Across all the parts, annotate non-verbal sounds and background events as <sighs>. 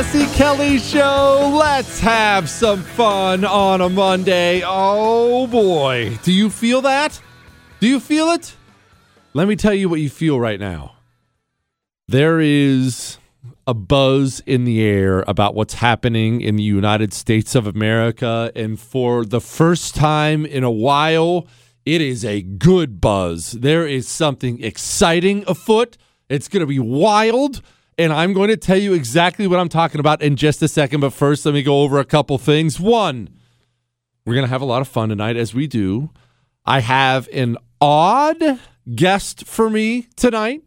Jesse Kelly Show. Let's have some fun on a Monday. Oh boy. Do you feel that? Do you feel it? Let me tell you what you feel right now. There is a buzz in the air about what's happening in the United States of America. And for the first time in a while, it is a good buzz. There is something exciting afoot. It's going to be wild and I'm going to tell you exactly what I'm talking about in just a second. But first, let me go over a couple things. One, we're going to have a lot of fun tonight, as we do. I have an odd guest for me tonight.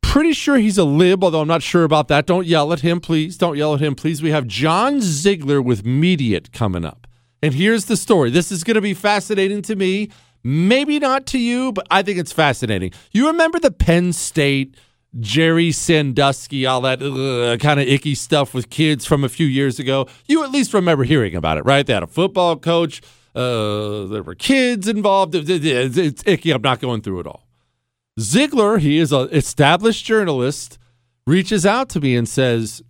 Pretty sure he's a lib, although I'm not sure about that. Don't yell at him, please. Don't yell at him, please. We have John Ziegler with Mediaite coming up. And here's the story. This is going to be fascinating to me. Maybe not to you, but I think it's fascinating. You remember the Penn State Jerry Sandusky, all that kind of icky stuff with kids from a few years ago. You at least remember hearing about it, right? They had a football coach. Uh, there were kids involved. It's, it's icky. I'm not going through it all. Ziegler, he is an established journalist, reaches out to me and says,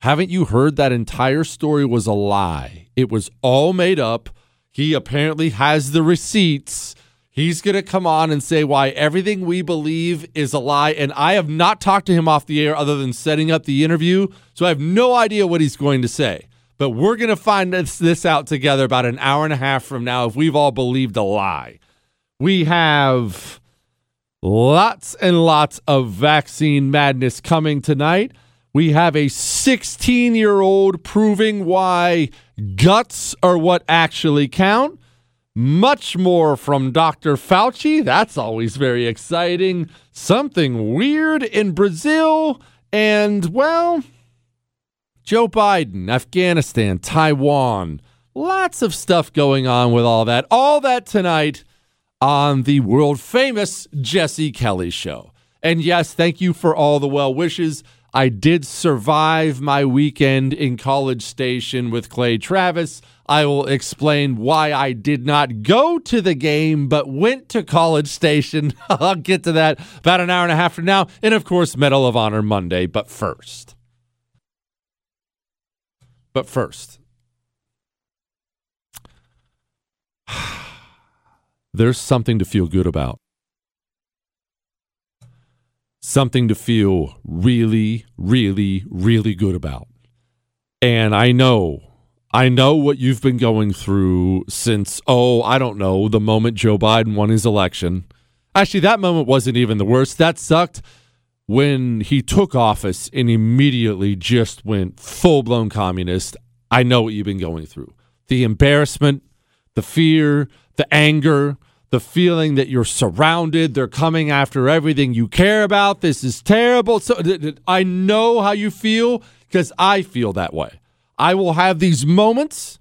Haven't you heard that entire story was a lie? It was all made up. He apparently has the receipts He's going to come on and say why everything we believe is a lie. And I have not talked to him off the air other than setting up the interview. So I have no idea what he's going to say. But we're going to find this, this out together about an hour and a half from now if we've all believed a lie. We have lots and lots of vaccine madness coming tonight. We have a 16 year old proving why guts are what actually count. Much more from Dr. Fauci. That's always very exciting. Something weird in Brazil. And, well, Joe Biden, Afghanistan, Taiwan. Lots of stuff going on with all that. All that tonight on the world famous Jesse Kelly Show. And yes, thank you for all the well wishes. I did survive my weekend in College Station with Clay Travis. I will explain why I did not go to the game but went to College Station. <laughs> I'll get to that about an hour and a half from now. And of course, Medal of Honor Monday. But first, but first, <sighs> there's something to feel good about. Something to feel really, really, really good about. And I know I know what you've been going through since, oh, I don't know, the moment Joe Biden won his election. Actually, that moment wasn't even the worst. That sucked when he took office and immediately just went full blown communist. I know what you've been going through the embarrassment, the fear, the anger, the feeling that you're surrounded. They're coming after everything you care about. This is terrible. So I know how you feel because I feel that way. I will have these moments.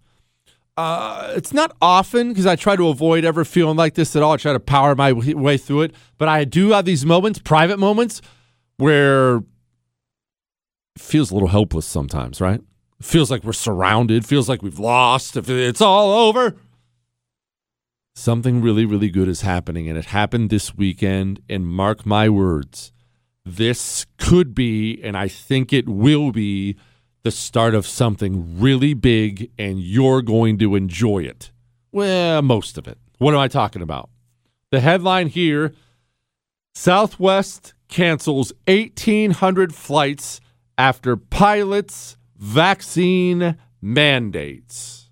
Uh, it's not often because I try to avoid ever feeling like this at all. I try to power my way through it. But I do have these moments, private moments, where it feels a little helpless sometimes, right? It feels like we're surrounded, feels like we've lost, it's all over. Something really, really good is happening, and it happened this weekend. And mark my words, this could be, and I think it will be, the start of something really big and you're going to enjoy it. Well, most of it. What am I talking about? The headline here Southwest cancels 1,800 flights after pilots' vaccine mandates.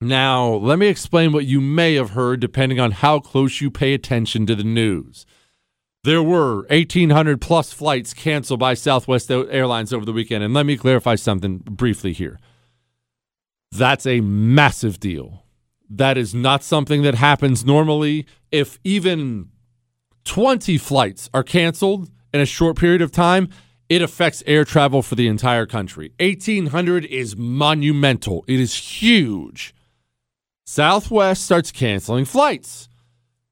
Now, let me explain what you may have heard depending on how close you pay attention to the news. There were 1,800 plus flights canceled by Southwest Airlines over the weekend. And let me clarify something briefly here. That's a massive deal. That is not something that happens normally. If even 20 flights are canceled in a short period of time, it affects air travel for the entire country. 1,800 is monumental, it is huge. Southwest starts canceling flights.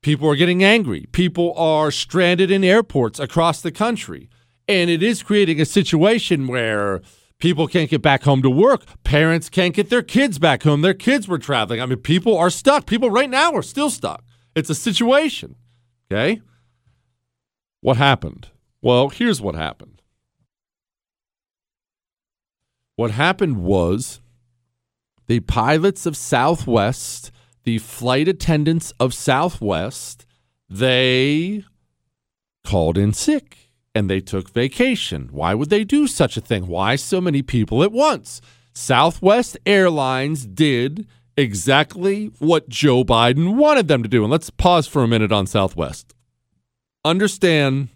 People are getting angry. People are stranded in airports across the country. And it is creating a situation where people can't get back home to work. Parents can't get their kids back home. Their kids were traveling. I mean, people are stuck. People right now are still stuck. It's a situation. Okay? What happened? Well, here's what happened. What happened was the pilots of Southwest, the flight attendants of Southwest, they called in sick and they took vacation. Why would they do such a thing? Why so many people at once? Southwest Airlines did exactly what Joe Biden wanted them to do. And let's pause for a minute on Southwest. Understand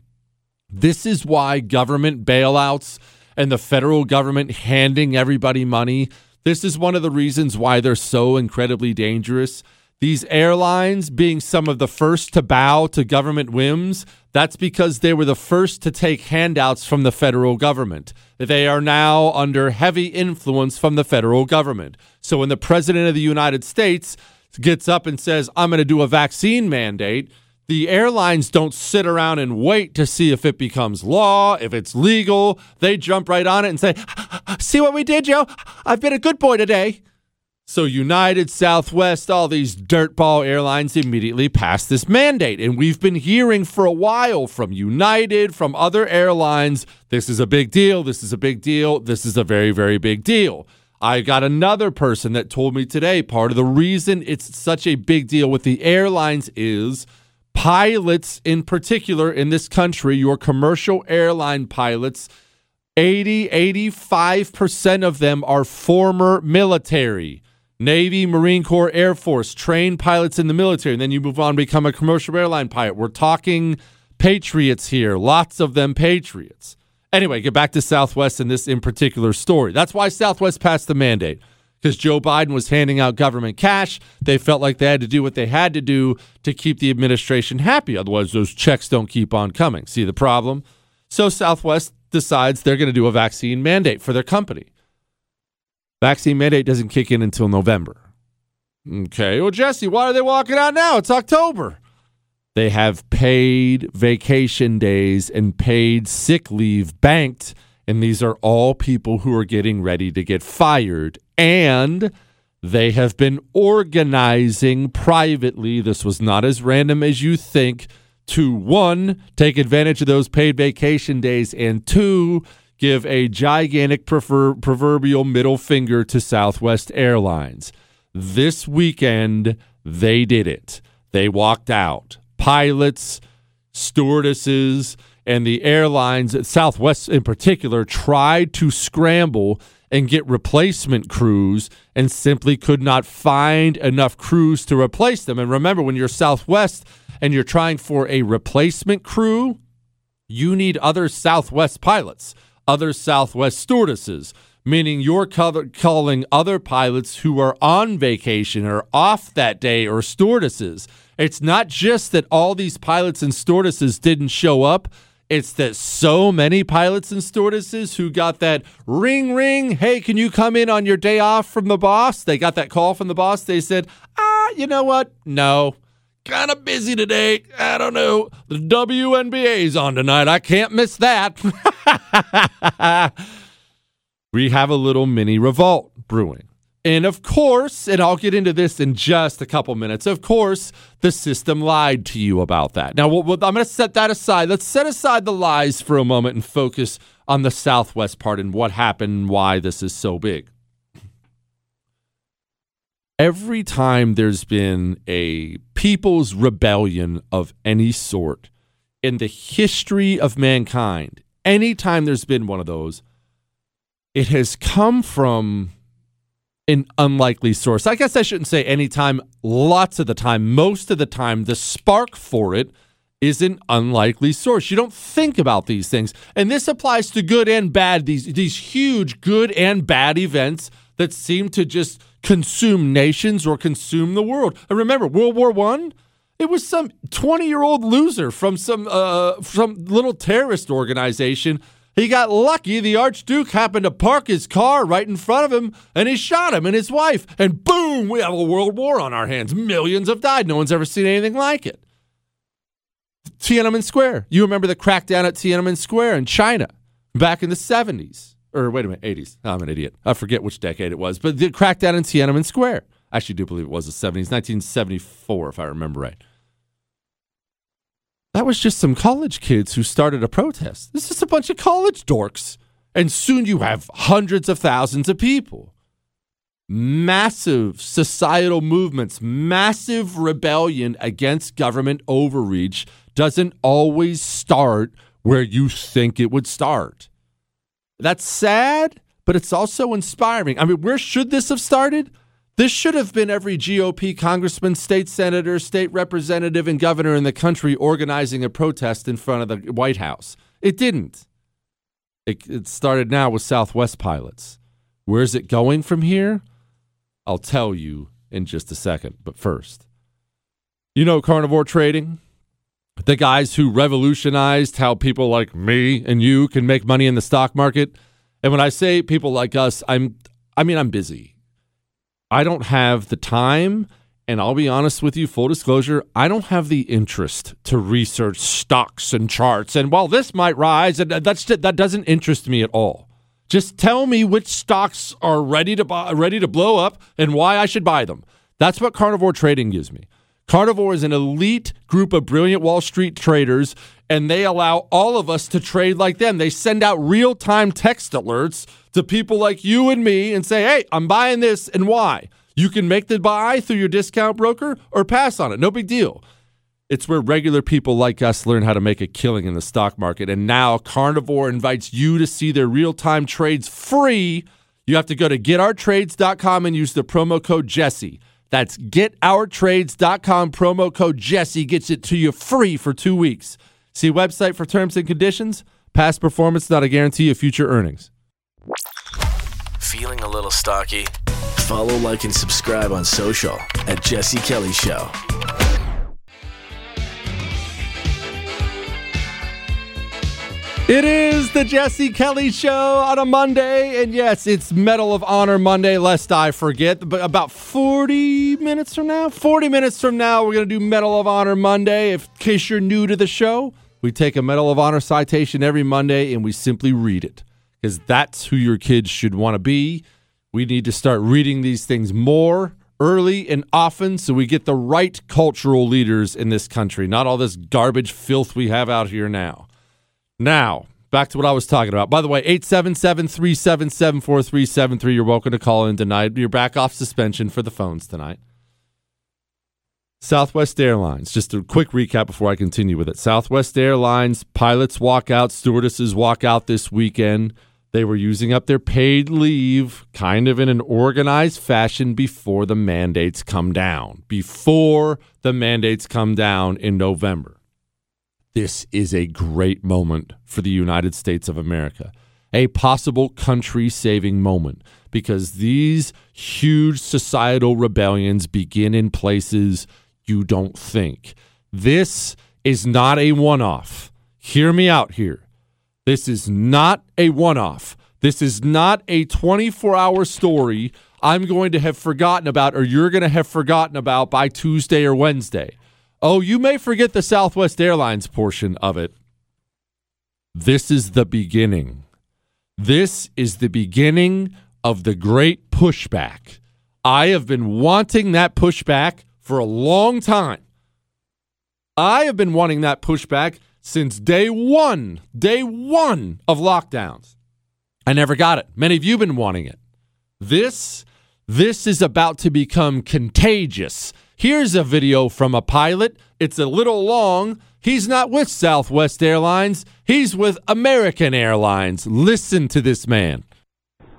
this is why government bailouts and the federal government handing everybody money, this is one of the reasons why they're so incredibly dangerous. These airlines being some of the first to bow to government whims, that's because they were the first to take handouts from the federal government. They are now under heavy influence from the federal government. So when the president of the United States gets up and says, I'm going to do a vaccine mandate, the airlines don't sit around and wait to see if it becomes law, if it's legal. They jump right on it and say, See what we did, Joe? I've been a good boy today. So United, Southwest, all these dirtball airlines immediately passed this mandate. And we've been hearing for a while from United, from other airlines, this is a big deal, this is a big deal, this is a very, very big deal. I got another person that told me today part of the reason it's such a big deal with the airlines is pilots in particular in this country, your commercial airline pilots, 80, 85% of them are former military. Navy, Marine Corps, Air Force, trained pilots in the military, and then you move on become a commercial airline pilot. We're talking patriots here, lots of them patriots. Anyway, get back to Southwest and this in particular story. That's why Southwest passed the mandate because Joe Biden was handing out government cash. They felt like they had to do what they had to do to keep the administration happy. Otherwise, those checks don't keep on coming. See the problem? So Southwest decides they're going to do a vaccine mandate for their company. Vaccine mandate doesn't kick in until November. Okay, well, Jesse, why are they walking out now? It's October. They have paid vacation days and paid sick leave banked, and these are all people who are getting ready to get fired. And they have been organizing privately. This was not as random as you think. To one, take advantage of those paid vacation days, and two, give a gigantic prefer- proverbial middle finger to Southwest Airlines. This weekend, they did it. They walked out. Pilots, stewardesses, and the airlines, Southwest in particular, tried to scramble and get replacement crews and simply could not find enough crews to replace them. And remember, when you're Southwest and you're trying for a replacement crew, you need other Southwest pilots other Southwest stewardesses, meaning you're calling other pilots who are on vacation or off that day or stewardesses. It's not just that all these pilots and stewardesses didn't show up. It's that so many pilots and stewardesses who got that ring, ring, hey, can you come in on your day off from the boss? They got that call from the boss. They said, ah, you know what? No, kind of busy today. I don't know. The WNBA's on tonight. I can't miss that. <laughs> we have a little mini revolt brewing. And of course, and I'll get into this in just a couple minutes. Of course, the system lied to you about that. Now, I'm going to set that aside. Let's set aside the lies for a moment and focus on the Southwest part and what happened and why this is so big every time there's been a people's rebellion of any sort in the history of mankind, anytime there's been one of those, it has come from an unlikely source. I guess I shouldn't say anytime, lots of the time, most of the time, the spark for it is an unlikely source. You don't think about these things. And this applies to good and bad, these, these huge good and bad events that seem to just consume nations or consume the world. And remember, World War One, it was some 20 year old loser from some uh, some little terrorist organization. He got lucky. The Archduke happened to park his car right in front of him, and he shot him and his wife. And boom, we have a world war on our hands. Millions have died. No one's ever seen anything like it. Tiananmen Square. You remember the crackdown at Tiananmen Square in China back in the 70s or wait a minute, 80s. I'm an idiot. I forget which decade it was, but the crackdown in Tiananmen Square. I actually do believe it was the 70s, 1974, if I remember right. That was just some college kids who started a protest. This is a bunch of college dorks. And soon you have hundreds of thousands of people. Massive societal movements, massive rebellion against government overreach doesn't always start where you think it would start. That's sad, but it's also inspiring. I mean, where should this have started? This should have been every GOP congressman, state senator, state representative, and governor in the country organizing a protest in front of the White House. It didn't. It, it started now with Southwest pilots. Where's it going from here? I'll tell you in just a second. But first, you know carnivore trading? The guys who revolutionized how people like me and you can make money in the stock market. And when I say people like us, I'm I mean I'm busy. I don't have the time, and I'll be honest with you, full disclosure, I don't have the interest to research stocks and charts. And while this might rise, and that's that doesn't interest me at all. Just tell me which stocks are ready to buy, ready to blow up, and why I should buy them. That's what carnivore trading gives me. Carnivore is an elite group of brilliant Wall Street traders, and they allow all of us to trade like them. They send out real time text alerts to people like you and me and say, hey, I'm buying this and why. You can make the buy through your discount broker or pass on it. No big deal. It's where regular people like us learn how to make a killing in the stock market. And now Carnivore invites you to see their real time trades free. You have to go to getourtrades.com and use the promo code Jesse. That's getourtrades.com. Promo code Jesse gets it to you free for two weeks. See website for terms and conditions. Past performance not a guarantee of future earnings. Feeling a little stocky? Follow, like, and subscribe on social at Jesse Kelly Show. It is the Jesse Kelly Show on a Monday. And yes, it's Medal of Honor Monday, lest I forget. But about 40 minutes from now, 40 minutes from now, we're going to do Medal of Honor Monday. If, in case you're new to the show, we take a Medal of Honor citation every Monday and we simply read it because that's who your kids should want to be. We need to start reading these things more early and often so we get the right cultural leaders in this country, not all this garbage filth we have out here now. Now, back to what I was talking about. By the way, 877 377 4373. You're welcome to call in tonight. You're back off suspension for the phones tonight. Southwest Airlines, just a quick recap before I continue with it. Southwest Airlines pilots walk out, stewardesses walk out this weekend. They were using up their paid leave kind of in an organized fashion before the mandates come down. Before the mandates come down in November. This is a great moment for the United States of America, a possible country saving moment because these huge societal rebellions begin in places you don't think. This is not a one off. Hear me out here. This is not a one off. This is not a 24 hour story I'm going to have forgotten about or you're going to have forgotten about by Tuesday or Wednesday. Oh, you may forget the Southwest Airlines portion of it. This is the beginning. This is the beginning of the great pushback. I have been wanting that pushback for a long time. I have been wanting that pushback since day one, day one of lockdowns. I never got it. Many of you have been wanting it. This, this is about to become contagious. Here's a video from a pilot. It's a little long. He's not with Southwest Airlines. He's with American Airlines. Listen to this man.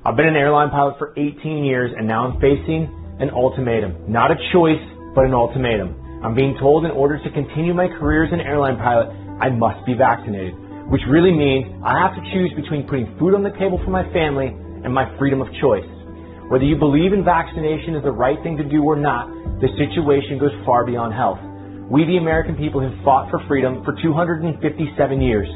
I've been an airline pilot for 18 years and now I'm facing an ultimatum. Not a choice, but an ultimatum. I'm being told in order to continue my career as an airline pilot, I must be vaccinated, which really means I have to choose between putting food on the table for my family and my freedom of choice. Whether you believe in vaccination is the right thing to do or not, the situation goes far beyond health. We, the American people, have fought for freedom for 257 years.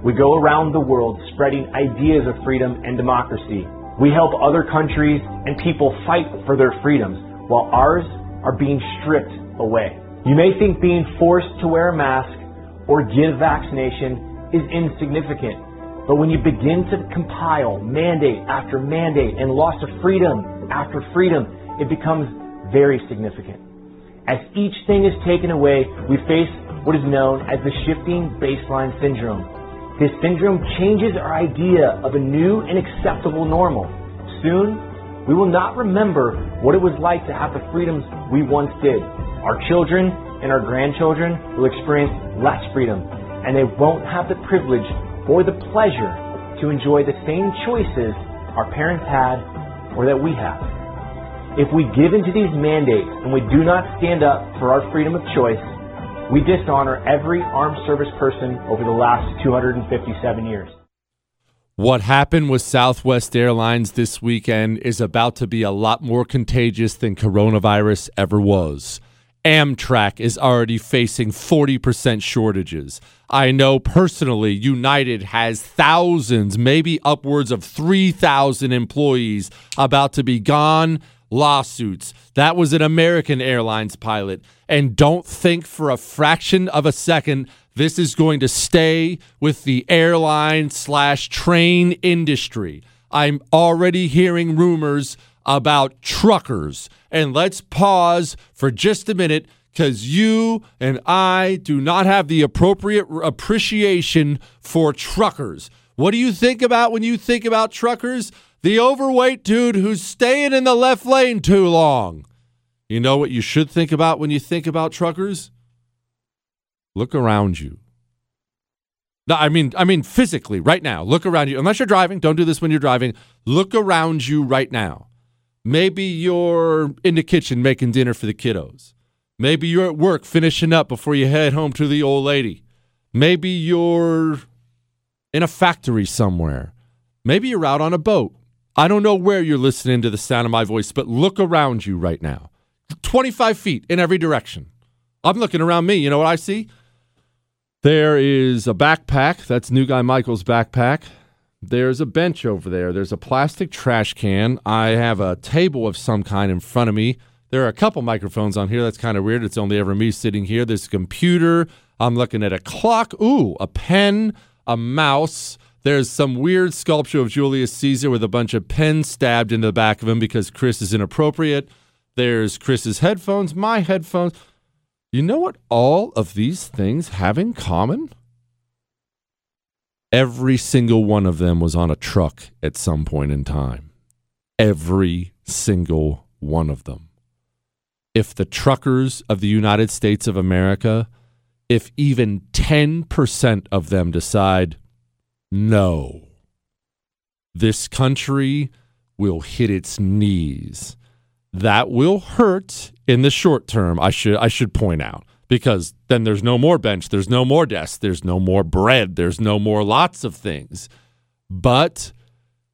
We go around the world spreading ideas of freedom and democracy. We help other countries and people fight for their freedoms, while ours are being stripped away. You may think being forced to wear a mask or give vaccination is insignificant. But when you begin to compile mandate after mandate and loss of freedom after freedom, it becomes very significant. As each thing is taken away, we face what is known as the shifting baseline syndrome. This syndrome changes our idea of a new and acceptable normal. Soon, we will not remember what it was like to have the freedoms we once did. Our children and our grandchildren will experience less freedom, and they won't have the privilege or the pleasure to enjoy the same choices our parents had or that we have. If we give into these mandates and we do not stand up for our freedom of choice, we dishonor every armed service person over the last 257 years. What happened with Southwest Airlines this weekend is about to be a lot more contagious than coronavirus ever was. Amtrak is already facing 40% shortages. I know personally United has thousands, maybe upwards of 3,000 employees about to be gone. Lawsuits. That was an American Airlines pilot. And don't think for a fraction of a second this is going to stay with the airline slash train industry. I'm already hearing rumors about truckers. And let's pause for just a minute because you and I do not have the appropriate appreciation for truckers. What do you think about when you think about truckers? The overweight dude who's staying in the left lane too long. You know what you should think about when you think about truckers? Look around you. No, I mean, I mean physically, right now. Look around you. Unless you're driving, don't do this when you're driving. Look around you right now. Maybe you're in the kitchen making dinner for the kiddos. Maybe you're at work finishing up before you head home to the old lady. Maybe you're in a factory somewhere. Maybe you're out on a boat. I don't know where you're listening to the sound of my voice, but look around you right now. 25 feet in every direction. I'm looking around me. You know what I see? There is a backpack. That's New Guy Michael's backpack. There's a bench over there. There's a plastic trash can. I have a table of some kind in front of me. There are a couple microphones on here. That's kind of weird. It's only ever me sitting here. There's a computer. I'm looking at a clock. Ooh, a pen, a mouse. There's some weird sculpture of Julius Caesar with a bunch of pens stabbed into the back of him because Chris is inappropriate. There's Chris's headphones, my headphones. You know what all of these things have in common? Every single one of them was on a truck at some point in time. Every single one of them. If the truckers of the United States of America, if even 10% of them decide, no, this country will hit its knees that will hurt in the short term. I should I should point out because then there's no more bench, there's no more desk, there's no more bread, there's no more lots of things. But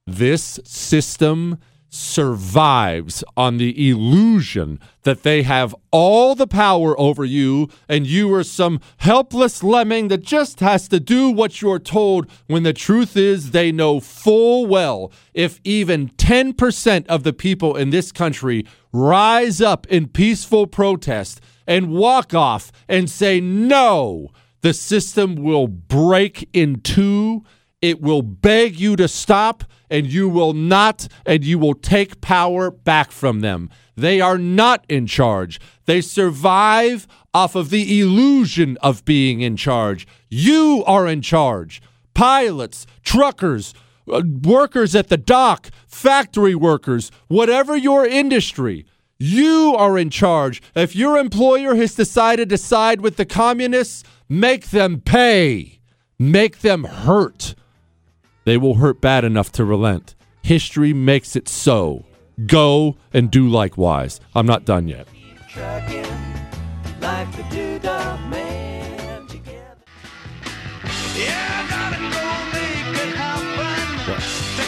this system survives on the illusion that they have all the power over you and you are some helpless lemming that just has to do what you're told when the truth is they know full well if even 10% of the people in this country rise up in peaceful protest and walk off and say no the system will break in two it will beg you to stop and you will not, and you will take power back from them. They are not in charge. They survive off of the illusion of being in charge. You are in charge. Pilots, truckers, uh, workers at the dock, factory workers, whatever your industry, you are in charge. If your employer has decided to side with the communists, make them pay, make them hurt. They will hurt bad enough to relent. History makes it so. Go and do likewise. I'm not done yet.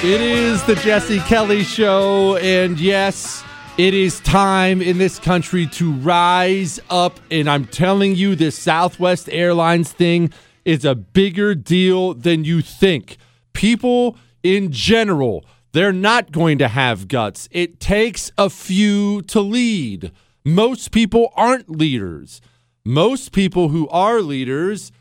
It is the Jesse Kelly Show, and yes, it is time in this country to rise up. And I'm telling you, this Southwest Airlines thing is a bigger deal than you think people in general, they're not going to have guts. It takes a few to lead. Most people aren't leaders. Most people who are leaders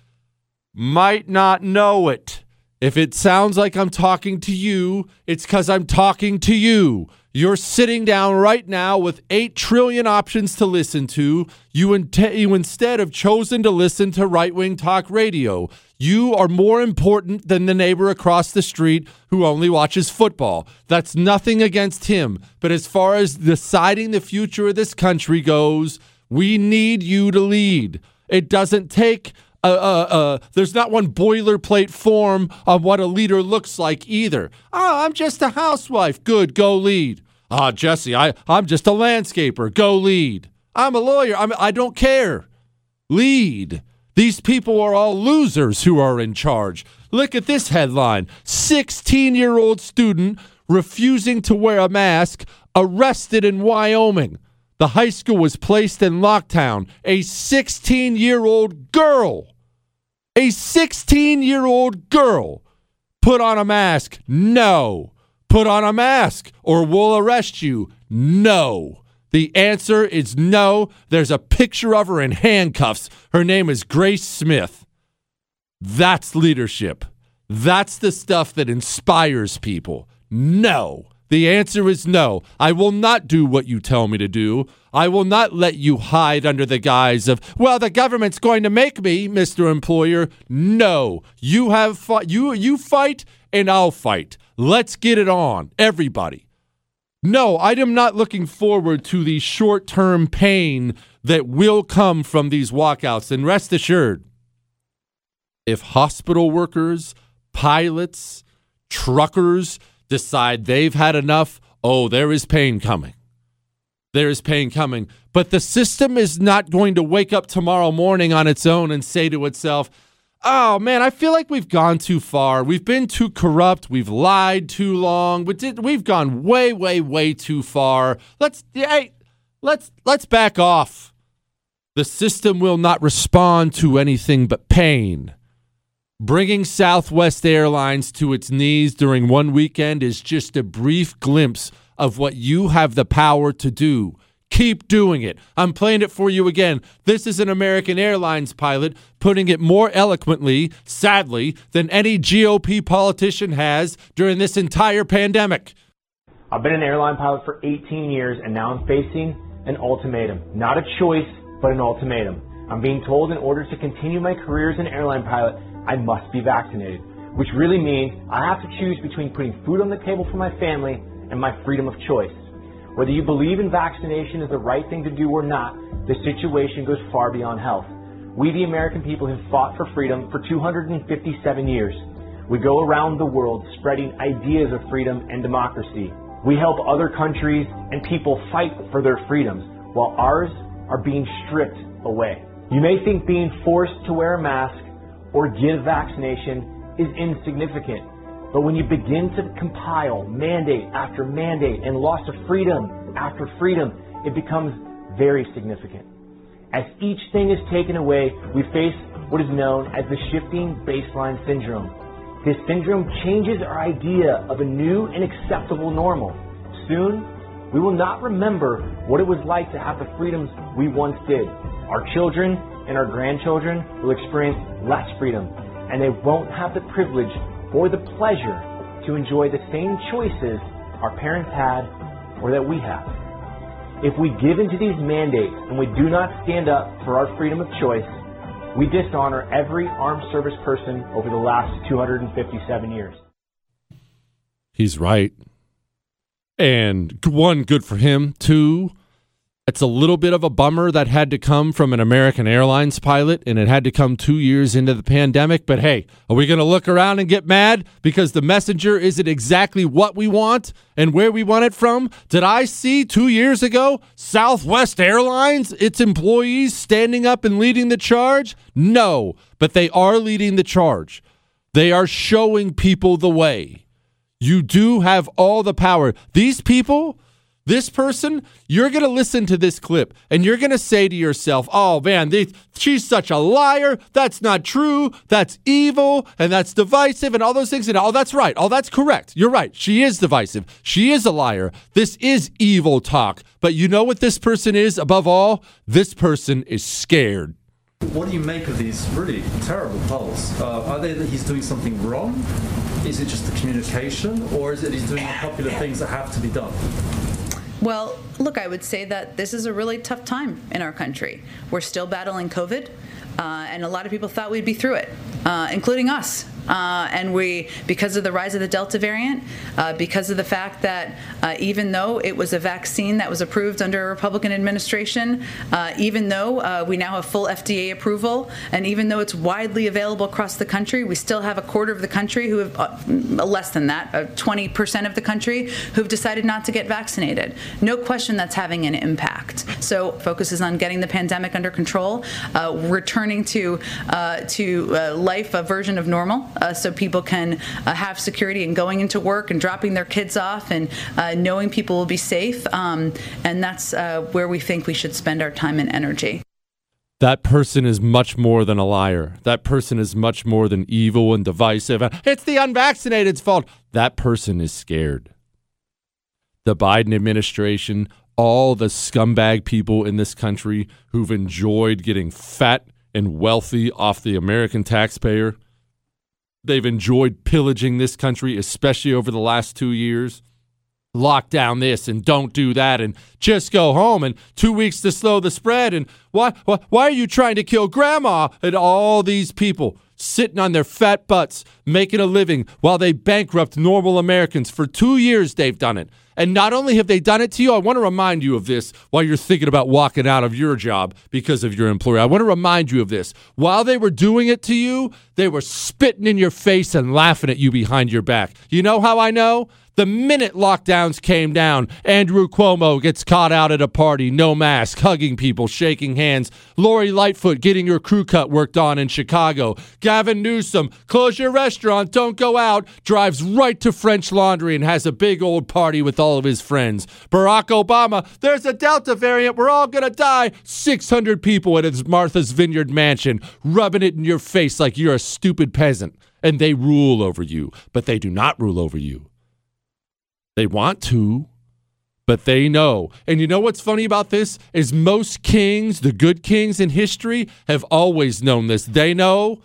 might not know it. If it sounds like I'm talking to you, it's because I'm talking to you. You're sitting down right now with 8 trillion options to listen to. You, in- you instead have chosen to listen to right wing talk radio. You are more important than the neighbor across the street who only watches football. That's nothing against him. But as far as deciding the future of this country goes, we need you to lead. It doesn't take uh, uh, uh, there's not one boilerplate form of what a leader looks like either. Oh, I'm just a housewife. Good, go lead. Ah, Jesse, I, I'm just a landscaper. Go lead. I'm a lawyer. I'm, I don't care. Lead. These people are all losers who are in charge. Look at this headline 16 year old student refusing to wear a mask arrested in Wyoming. The high school was placed in lockdown. A 16 year old girl a 16 year old girl put on a mask? No. Put on a mask or we'll arrest you? No. The answer is no. There's a picture of her in handcuffs. Her name is Grace Smith. That's leadership. That's the stuff that inspires people. No. The answer is no. I will not do what you tell me to do. I will not let you hide under the guise of, well, the government's going to make me, Mr. Employer. No. You have you you fight and I'll fight. Let's get it on, everybody. No, I am not looking forward to the short-term pain that will come from these walkouts and rest assured if hospital workers, pilots, truckers, decide they've had enough, oh, there is pain coming. There is pain coming. But the system is not going to wake up tomorrow morning on its own and say to itself, oh man, I feel like we've gone too far. We've been too corrupt. We've lied too long. We've gone way, way, way too far. Let's, hey, let's, let's back off. The system will not respond to anything but pain. Bringing Southwest Airlines to its knees during one weekend is just a brief glimpse of what you have the power to do. Keep doing it. I'm playing it for you again. This is an American Airlines pilot putting it more eloquently, sadly, than any GOP politician has during this entire pandemic. I've been an airline pilot for 18 years and now I'm facing an ultimatum. Not a choice, but an ultimatum. I'm being told in order to continue my career as an airline pilot, I must be vaccinated, which really means I have to choose between putting food on the table for my family and my freedom of choice. Whether you believe in vaccination is the right thing to do or not, the situation goes far beyond health. We, the American people, have fought for freedom for 257 years. We go around the world spreading ideas of freedom and democracy. We help other countries and people fight for their freedoms, while ours are being stripped away. You may think being forced to wear a mask or give vaccination is insignificant. But when you begin to compile mandate after mandate and loss of freedom after freedom, it becomes very significant. As each thing is taken away, we face what is known as the shifting baseline syndrome. This syndrome changes our idea of a new and acceptable normal. Soon, we will not remember what it was like to have the freedoms we once did. Our children and our grandchildren will experience less freedom, and they won't have the privilege or the pleasure to enjoy the same choices our parents had or that we have. If we give into these mandates and we do not stand up for our freedom of choice, we dishonor every armed service person over the last 257 years. He's right. And one, good for him. Two, it's a little bit of a bummer that had to come from an American Airlines pilot and it had to come two years into the pandemic. But hey, are we going to look around and get mad because the messenger isn't exactly what we want and where we want it from? Did I see two years ago Southwest Airlines, its employees standing up and leading the charge? No, but they are leading the charge. They are showing people the way. You do have all the power. These people this person, you're going to listen to this clip and you're going to say to yourself, oh man, they, she's such a liar. That's not true. That's evil and that's divisive and all those things. And all that's right. All that's correct. You're right. She is divisive. She is a liar. This is evil talk. But you know what this person is above all? This person is scared. What do you make of these really terrible polls? Uh, are they that he's doing something wrong? Is it just the communication, or is it he's doing unpopular things that have to be done? Well, look, I would say that this is a really tough time in our country. We're still battling COVID, uh, and a lot of people thought we'd be through it, uh, including us. Uh, and we, because of the rise of the Delta variant, uh, because of the fact that uh, even though it was a vaccine that was approved under a Republican administration, uh, even though uh, we now have full FDA approval, and even though it's widely available across the country, we still have a quarter of the country who have, uh, less than that, 20% of the country who've decided not to get vaccinated. No question that's having an impact. So focus is on getting the pandemic under control, returning to to life a version of normal uh, so people can uh, have security and going into work and dropping their kids off and uh, knowing people will be safe. Um, and that's uh, where we think we should spend our time and energy. That person is much more than a liar. That person is much more than evil and divisive. It's the unvaccinated's fault. That person is scared. The Biden administration, all the scumbag people in this country who've enjoyed getting fat and wealthy off the American taxpayer, They've enjoyed pillaging this country, especially over the last two years. Lock down this and don't do that and just go home and two weeks to slow the spread. And why, why, why are you trying to kill grandma? And all these people sitting on their fat butts, making a living while they bankrupt normal Americans. For two years, they've done it. And not only have they done it to you, I want to remind you of this while you're thinking about walking out of your job because of your employer. I want to remind you of this. While they were doing it to you, they were spitting in your face and laughing at you behind your back. You know how I know? The minute lockdowns came down, Andrew Cuomo gets caught out at a party, no mask, hugging people, shaking hands. Lori Lightfoot getting her crew cut worked on in Chicago. Gavin Newsom, close your restaurant, don't go out, drives right to French Laundry and has a big old party with all of his friends. Barack Obama, there's a Delta variant, we're all gonna die. 600 people at his Martha's Vineyard mansion, rubbing it in your face like you're a stupid peasant. And they rule over you, but they do not rule over you. They want to, but they know. And you know what's funny about this is most kings, the good kings in history, have always known this. They know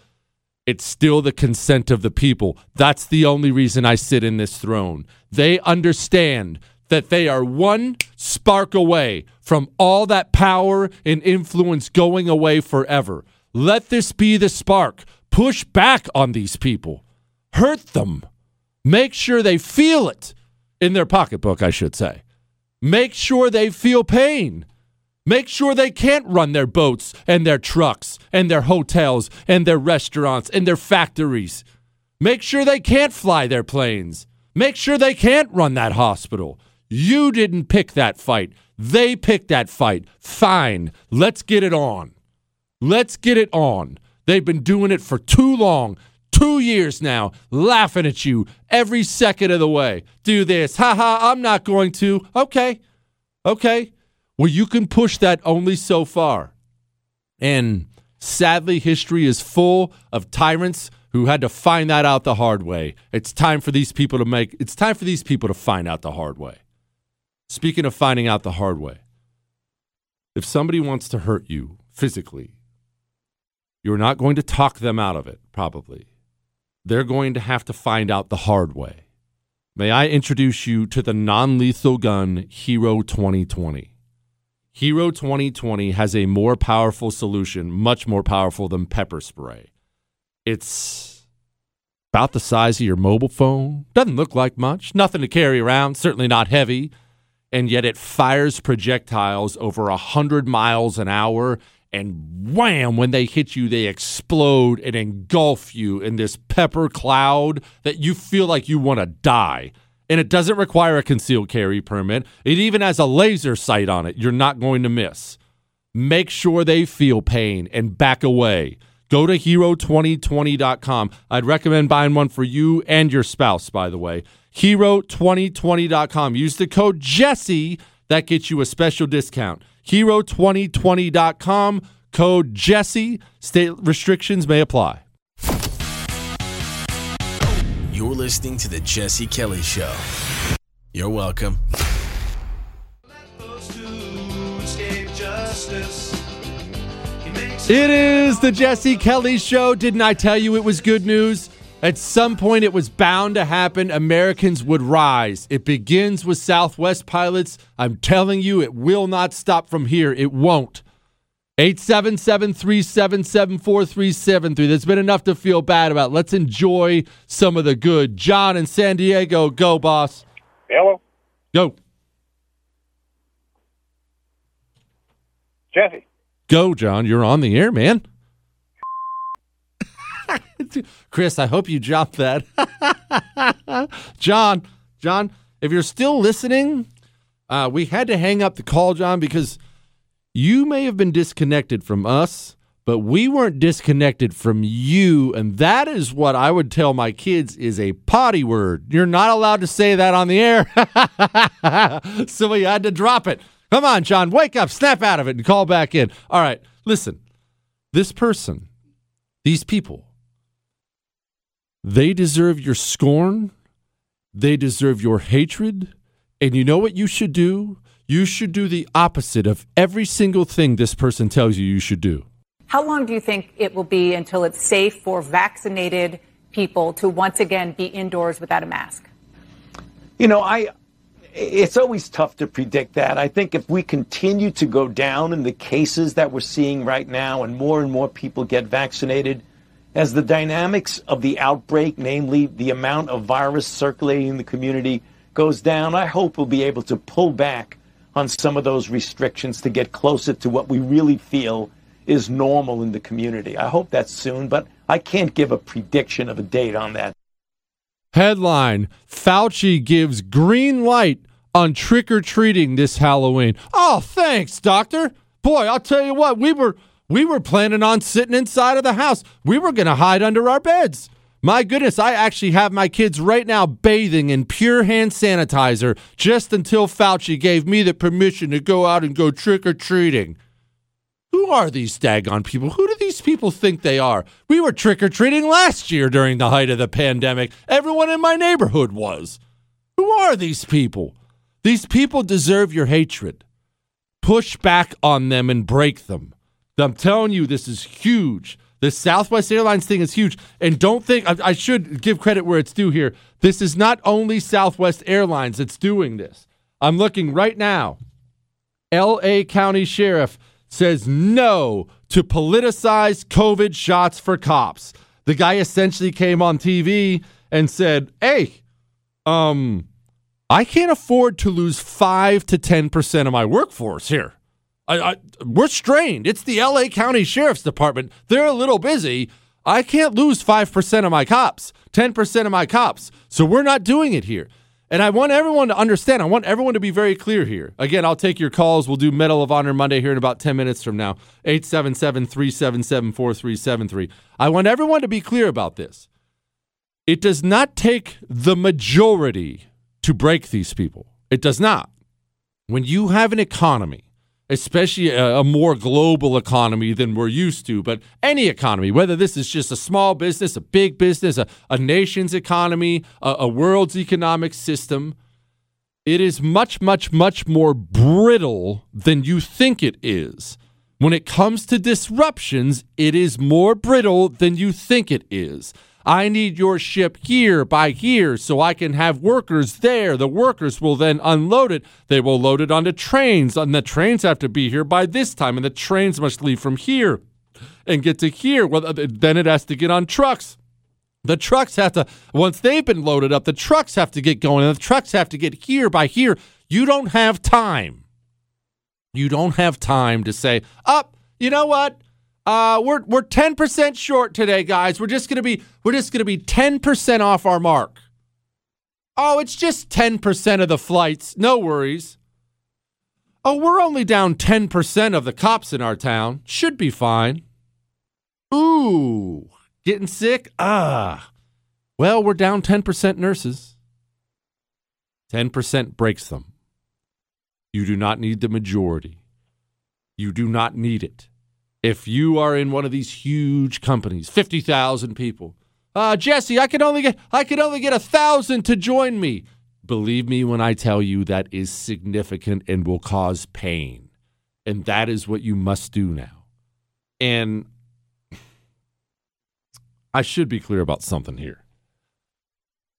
it's still the consent of the people. That's the only reason I sit in this throne. They understand that they are one spark away from all that power and influence going away forever. Let this be the spark. Push back on these people. Hurt them. Make sure they feel it in their pocketbook, I should say. Make sure they feel pain. Make sure they can't run their boats and their trucks and their hotels and their restaurants and their factories. Make sure they can't fly their planes. Make sure they can't run that hospital. You didn't pick that fight. They picked that fight. Fine. Let's get it on. Let's get it on. They've been doing it for too long two years now laughing at you every second of the way. Do this. Ha ha, I'm not going to. Okay. Okay. Well, you can push that only so far. And sadly, history is full of tyrants who had to find that out the hard way. It's time for these people to make it's time for these people to find out the hard way. Speaking of finding out the hard way, if somebody wants to hurt you physically, you're not going to talk them out of it, probably they're going to have to find out the hard way. May I introduce you to the non lethal gun Hero 2020? Hero 2020 has a more powerful solution, much more powerful than pepper spray. It's about the size of your mobile phone, doesn't look like much, nothing to carry around, certainly not heavy, and yet it fires projectiles over 100 miles an hour and wham, when they hit you, they explode and engulf you in this pepper cloud that you feel like you want to die. And it doesn't require a concealed carry permit. It even has a laser sight on it. You're not going to miss. Make sure they feel pain and back away. Go to hero2020.com. I'd recommend buying one for you and your spouse, by the way. Hero2020.com. Use the code Jesse. That gets you a special discount hero2020.com, code Jesse. State restrictions may apply. You're listening to The Jesse Kelly Show. You're welcome. It is the Jesse Kelly Show. Didn't I tell you it was good news? At some point, it was bound to happen. Americans would rise. It begins with Southwest pilots. I'm telling you, it will not stop from here. It won't. 877 377 4373. There's been enough to feel bad about. Let's enjoy some of the good. John in San Diego, go, boss. Hello, Go. Jesse. Go, John. You're on the air, man. <laughs> Chris, I hope you dropped that. <laughs> John, John, if you're still listening, uh, we had to hang up the call, John, because you may have been disconnected from us, but we weren't disconnected from you. And that is what I would tell my kids is a potty word. You're not allowed to say that on the air. <laughs> so we had to drop it. Come on, John, wake up, snap out of it, and call back in. All right, listen. This person, these people, they deserve your scorn. They deserve your hatred. And you know what you should do? You should do the opposite of every single thing this person tells you you should do. How long do you think it will be until it's safe for vaccinated people to once again be indoors without a mask? You know, I it's always tough to predict that. I think if we continue to go down in the cases that we're seeing right now and more and more people get vaccinated, as the dynamics of the outbreak, namely the amount of virus circulating in the community, goes down, I hope we'll be able to pull back on some of those restrictions to get closer to what we really feel is normal in the community. I hope that's soon, but I can't give a prediction of a date on that. Headline Fauci gives green light on trick or treating this Halloween. Oh, thanks, doctor. Boy, I'll tell you what, we were we were planning on sitting inside of the house. We were going to hide under our beds. My goodness, I actually have my kids right now bathing in pure hand sanitizer just until Fauci gave me the permission to go out and go trick or treating. Who are these daggone people? Who do these people think they are? We were trick or treating last year during the height of the pandemic. Everyone in my neighborhood was. Who are these people? These people deserve your hatred. Push back on them and break them. I'm telling you, this is huge. This Southwest Airlines thing is huge. And don't think, I, I should give credit where it's due here. This is not only Southwest Airlines that's doing this. I'm looking right now. LA County Sheriff says no to politicized COVID shots for cops. The guy essentially came on TV and said, "Hey, um, I can't afford to lose five to ten percent of my workforce here. I, I, we're strained. It's the LA County Sheriff's Department. They're a little busy. I can't lose five percent of my cops, ten percent of my cops. So we're not doing it here." And I want everyone to understand. I want everyone to be very clear here. Again, I'll take your calls. We'll do Medal of Honor Monday here in about 10 minutes from now. 877 377 4373. I want everyone to be clear about this. It does not take the majority to break these people. It does not. When you have an economy, especially a, a, more global economy than we're used to, but any economy, whether this is just a small business, a big business, a, a nation's economy, a, a world's economic system, it is much, much, much more brittle than you think it is. When it comes to disruptions, it is more brittle than you think it is. I need your ship here by here so I can have workers there. The workers will then unload it. They will load it onto trains, and the trains have to be here by this time, and the trains must leave from here and get to here. Well, then it has to get on trucks. The trucks have to, once they've been loaded up, the trucks have to get going, and the trucks have to get here by here. You don't have time. You don't have time to say, up, oh, you know what? Uh, we're we're ten percent short today, guys. We're just gonna be we're just gonna be ten percent off our mark. Oh, it's just ten percent of the flights. No worries. Oh, we're only down ten percent of the cops in our town. Should be fine. Ooh, getting sick? Ah. Well, we're down ten percent nurses. Ten percent breaks them. You do not need the majority. You do not need it if you are in one of these huge companies, 50,000 people, uh, Jesse, I can only get I can only get a thousand to join me. Believe me when I tell you that is significant and will cause pain. And that is what you must do now. And I should be clear about something here.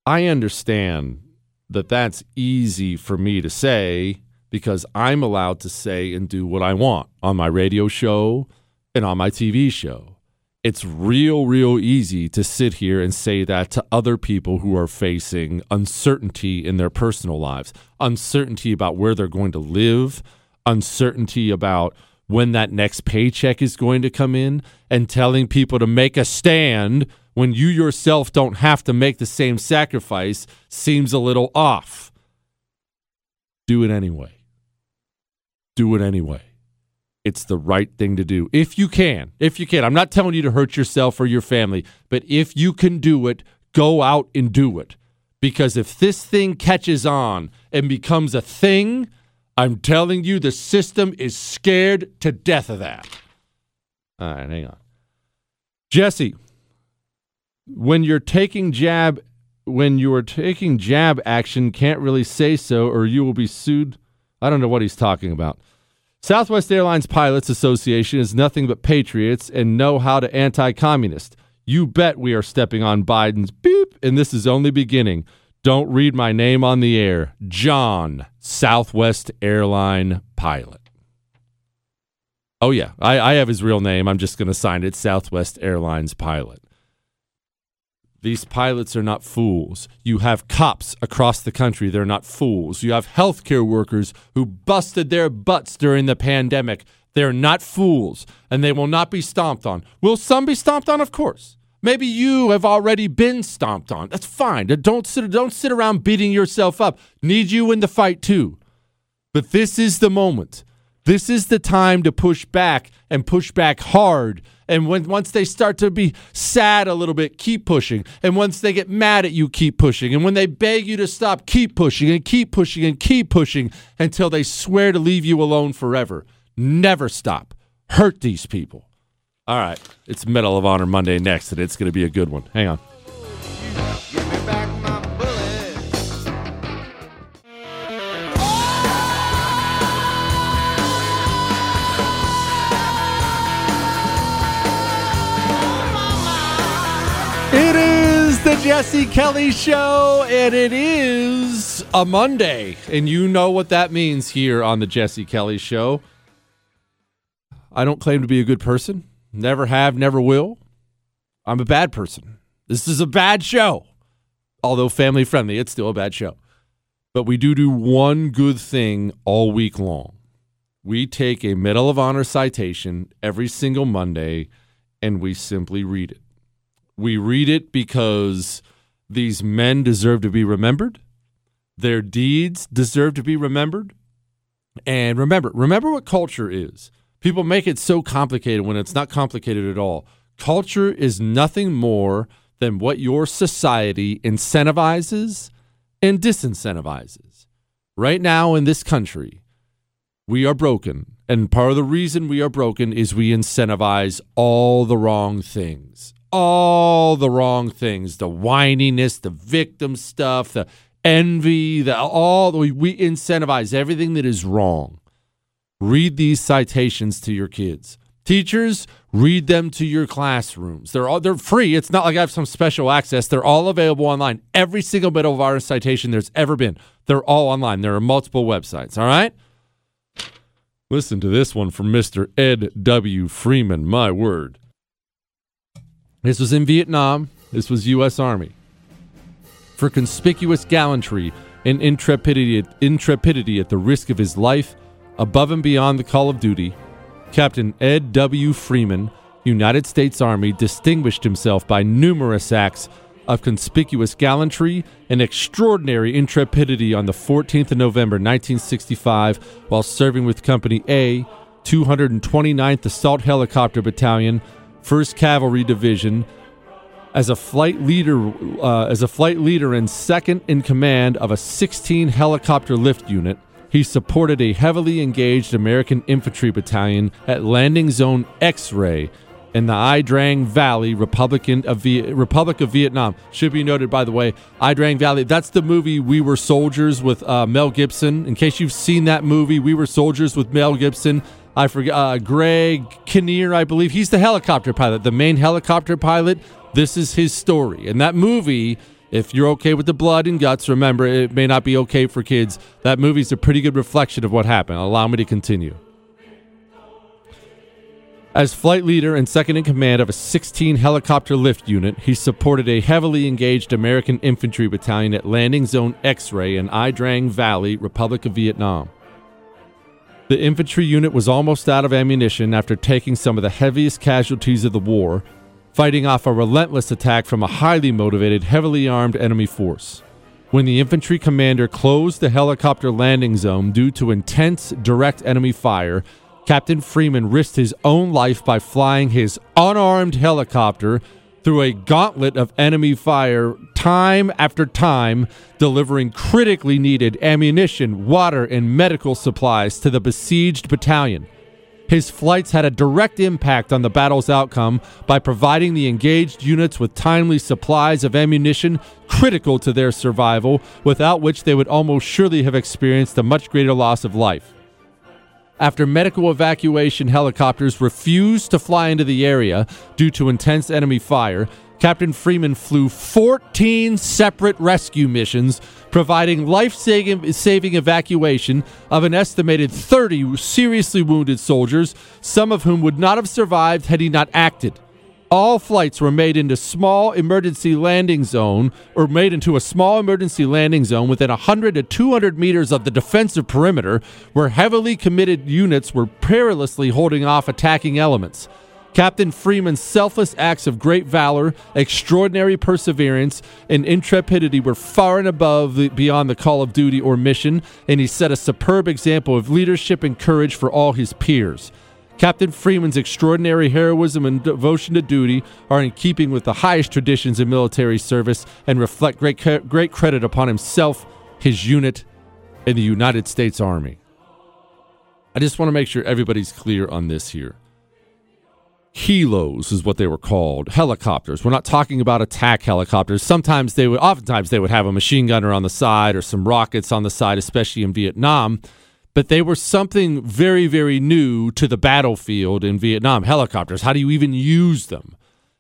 I understand that that's easy for me to say because I'm allowed to say and do what I want on my radio show and on my TV show. It's real, real easy to sit here and say that to other people who are facing uncertainty in their personal lives, uncertainty about where they're going to live, uncertainty about when that next paycheck is going to come in, and telling people to make a stand when you yourself don't have to make the same sacrifice seems a little off. Do it anyway. Do it anyway. It's the right thing to do. If you can, if you can. I'm not telling you to hurt yourself or your family, but if you can do it, go out and do it. Because if this thing catches on and becomes a thing, I'm telling you, the system is scared to death of that. All right, hang on. Jesse, when you're taking jab when you are taking jab action, can't really say so or you will be sued. I don't know what he's talking about. Southwest Airlines Pilots Association is nothing but patriots and know how to anti communist. You bet we are stepping on Biden's beep, and this is only beginning. Don't read my name on the air. John, Southwest Airline Pilot. Oh, yeah, I, I have his real name. I'm just going to sign it Southwest Airlines Pilot. These pilots are not fools. You have cops across the country, they're not fools. You have healthcare workers who busted their butts during the pandemic. They're not fools, and they will not be stomped on. Will some be stomped on? Of course. Maybe you have already been stomped on. That's fine. Don't sit, don't sit around beating yourself up. Need you in the fight too. But this is the moment. This is the time to push back and push back hard. And when once they start to be sad a little bit, keep pushing. And once they get mad at you, keep pushing. And when they beg you to stop, keep pushing and keep pushing and keep pushing until they swear to leave you alone forever. Never stop. Hurt these people. All right, it's Medal of Honor Monday next, and it's going to be a good one. Hang on. It is the Jesse Kelly Show, and it is a Monday. And you know what that means here on the Jesse Kelly Show. I don't claim to be a good person, never have, never will. I'm a bad person. This is a bad show. Although family friendly, it's still a bad show. But we do do one good thing all week long. We take a Medal of Honor citation every single Monday and we simply read it. We read it because these men deserve to be remembered. Their deeds deserve to be remembered. And remember, remember what culture is. People make it so complicated when it's not complicated at all. Culture is nothing more than what your society incentivizes and disincentivizes. Right now in this country, we are broken. And part of the reason we are broken is we incentivize all the wrong things all the wrong things the whininess the victim stuff the envy the all we, we incentivize everything that is wrong. Read these citations to your kids. Teachers read them to your classrooms. They're all they're free. It's not like i have some special access. They're all available online. Every single bit of our citation there's ever been they're all online. There are multiple websites all right? Listen to this one from mr ed w. Freeman. My word this was in Vietnam. This was U.S. Army. For conspicuous gallantry and intrepidity, intrepidity at the risk of his life, above and beyond the call of duty, Captain Ed W. Freeman, United States Army, distinguished himself by numerous acts of conspicuous gallantry and extraordinary intrepidity on the 14th of November 1965 while serving with Company A, 229th Assault Helicopter Battalion, 1st Cavalry Division as a flight leader uh, as a flight leader and second in command of a 16 helicopter lift unit. He supported a heavily engaged American infantry battalion at Landing Zone X-ray in the Ia Drang Valley, Republican of v- Republic of Vietnam. Should be noted, by the way, Ia Drang Valley. That's the movie We Were Soldiers with uh, Mel Gibson. In case you've seen that movie, We Were Soldiers with Mel Gibson. I forget uh, Greg Kinnear, I believe he's the helicopter pilot, the main helicopter pilot. This is his story, and that movie. If you're okay with the blood and guts, remember it may not be okay for kids. That movie's a pretty good reflection of what happened. Allow me to continue. As flight leader and second in command of a 16 helicopter lift unit, he supported a heavily engaged American infantry battalion at Landing Zone X ray in Ia Drang Valley, Republic of Vietnam. The infantry unit was almost out of ammunition after taking some of the heaviest casualties of the war, fighting off a relentless attack from a highly motivated, heavily armed enemy force. When the infantry commander closed the helicopter landing zone due to intense direct enemy fire, Captain Freeman risked his own life by flying his unarmed helicopter through a gauntlet of enemy fire time after time, delivering critically needed ammunition, water, and medical supplies to the besieged battalion. His flights had a direct impact on the battle's outcome by providing the engaged units with timely supplies of ammunition critical to their survival, without which they would almost surely have experienced a much greater loss of life after medical evacuation helicopters refused to fly into the area due to intense enemy fire. Captain Freeman flew 14 separate rescue missions, providing life saving evacuation of an estimated 30 seriously wounded soldiers, some of whom would not have survived had he not acted all flights were made into small emergency landing zone or made into a small emergency landing zone within 100 to 200 meters of the defensive perimeter where heavily committed units were perilously holding off attacking elements. Captain freeman's selfless acts of great valor extraordinary perseverance and intrepidity were far and above the, beyond the call of duty or mission and he set a superb example of leadership and courage for all his peers Captain Freeman's extraordinary heroism and devotion to duty are in keeping with the highest traditions of military service and reflect great, great credit upon himself, his unit, and the United States Army. I just want to make sure everybody's clear on this here. Helos is what they were called, helicopters. We're not talking about attack helicopters. Sometimes they would, oftentimes they would have a machine gunner on the side or some rockets on the side, especially in Vietnam but they were something very, very new to the battlefield in Vietnam. Helicopters, how do you even use them?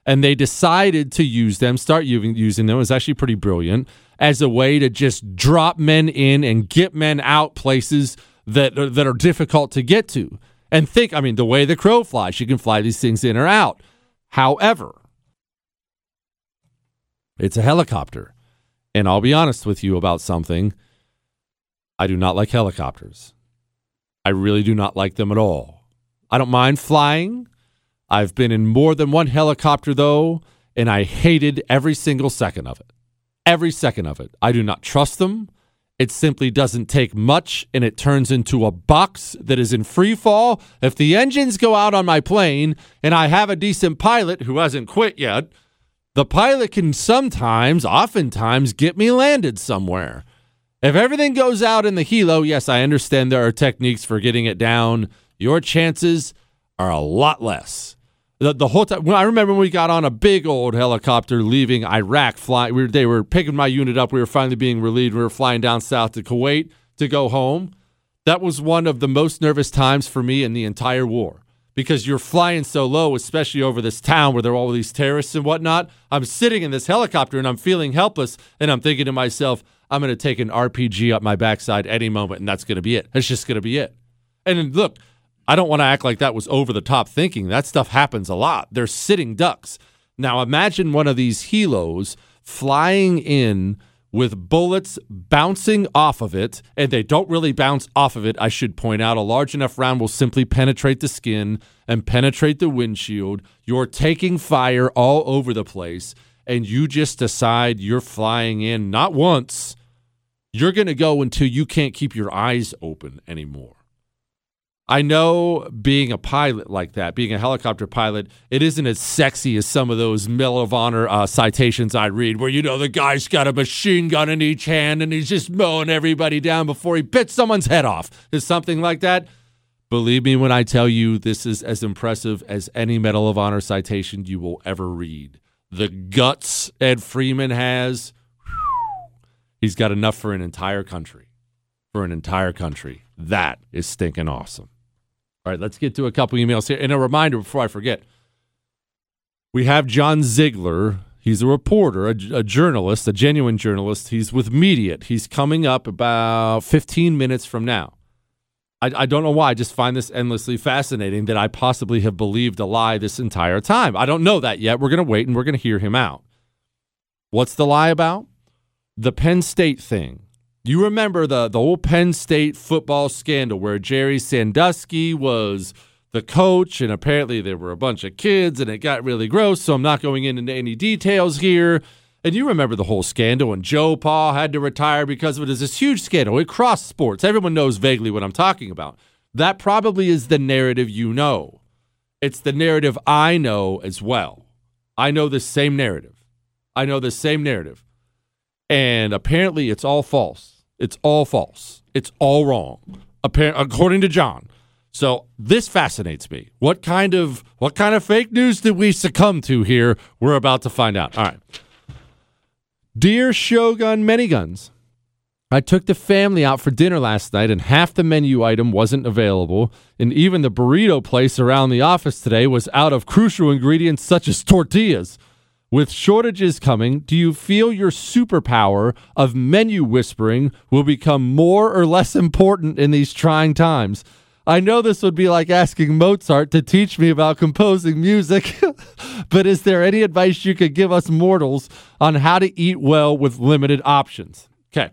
And they decided to use them, start using, them. It was actually pretty brilliant as a way to just drop men in and get men out places that are, that are difficult to get to. And think, I mean, the way the crow flies, you can fly these things in or out. However, it's a helicopter. And I'll be honest with you about something. I do not like helicopters. I really do not like them at all. I don't mind flying. I've been in more than one helicopter, though, and I hated every single second of it. Every second of it. I do not trust them. It simply doesn't take much, and it turns into a box that is in free fall. If the engines go out on my plane and I have a decent pilot who hasn't quit yet, the pilot can sometimes, oftentimes, get me landed somewhere. If everything goes out in the helo, yes, I understand there are techniques for getting it down. Your chances are a lot less. The, the whole time, I remember when we got on a big old helicopter leaving Iraq, flying. We were, they were picking my unit up. We were finally being relieved. We were flying down south to Kuwait to go home. That was one of the most nervous times for me in the entire war because you're flying so low, especially over this town where there are all these terrorists and whatnot. I'm sitting in this helicopter and I'm feeling helpless, and I'm thinking to myself, I'm going to take an RPG up my backside any moment, and that's going to be it. That's just going to be it. And look, I don't want to act like that was over the top thinking. That stuff happens a lot. They're sitting ducks. Now imagine one of these helos flying in with bullets bouncing off of it, and they don't really bounce off of it. I should point out a large enough round will simply penetrate the skin and penetrate the windshield. You're taking fire all over the place, and you just decide you're flying in not once, you're going to go until you can't keep your eyes open anymore. I know being a pilot like that, being a helicopter pilot, it isn't as sexy as some of those Medal of Honor uh, citations I read, where you know the guy's got a machine gun in each hand and he's just mowing everybody down before he bits someone's head off. Is something like that? Believe me when I tell you, this is as impressive as any Medal of Honor citation you will ever read. The guts Ed Freeman has He's got enough for an entire country. For an entire country. That is stinking awesome. All right, let's get to a couple emails here. And a reminder before I forget we have John Ziegler. He's a reporter, a, a, journalist, a genuine journalist. He's with Mediaite. He's coming up about 15 minutes from now. I, I don't know why. I just find this endlessly fascinating that I possibly have believed a lie this entire time. I don't know that yet. We're going to wait and we're going to hear him out. What's the lie about? The Penn State thing. You remember the, the old Penn State football scandal where Jerry Sandusky was the coach, and apparently there were a bunch of kids, and it got really gross. So I'm not going into any details here. And you remember the whole scandal, and Joe Pa had to retire because of it. It's this huge scandal. It crossed sports. Everyone knows vaguely what I'm talking about. That probably is the narrative you know. It's the narrative I know as well. I know the same narrative. I know the same narrative. And apparently it's all false. It's all false. It's all wrong. Appar- according to John. So this fascinates me. What kind of what kind of fake news did we succumb to here? We're about to find out. All right. Dear Shogun Many Guns, I took the family out for dinner last night and half the menu item wasn't available, and even the burrito place around the office today was out of crucial ingredients such as tortillas. With shortages coming, do you feel your superpower of menu whispering will become more or less important in these trying times? I know this would be like asking Mozart to teach me about composing music, <laughs> but is there any advice you could give us mortals on how to eat well with limited options? Okay.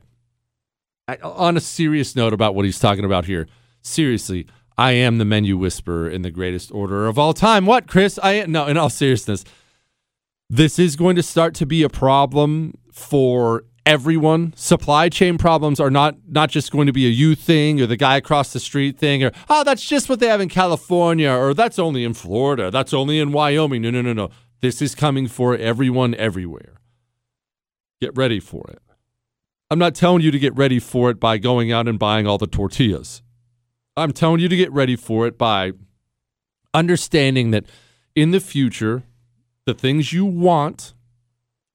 I, on a serious note about what he's talking about here, seriously, I am the menu whisperer in the greatest order of all time. What, Chris? I no, in all seriousness, this is going to start to be a problem for everyone. Supply chain problems are not not just going to be a you thing or the guy across the street thing or oh that's just what they have in California or that's only in Florida, that's only in Wyoming. No, no, no, no. This is coming for everyone everywhere. Get ready for it. I'm not telling you to get ready for it by going out and buying all the tortillas. I'm telling you to get ready for it by understanding that in the future, the things you want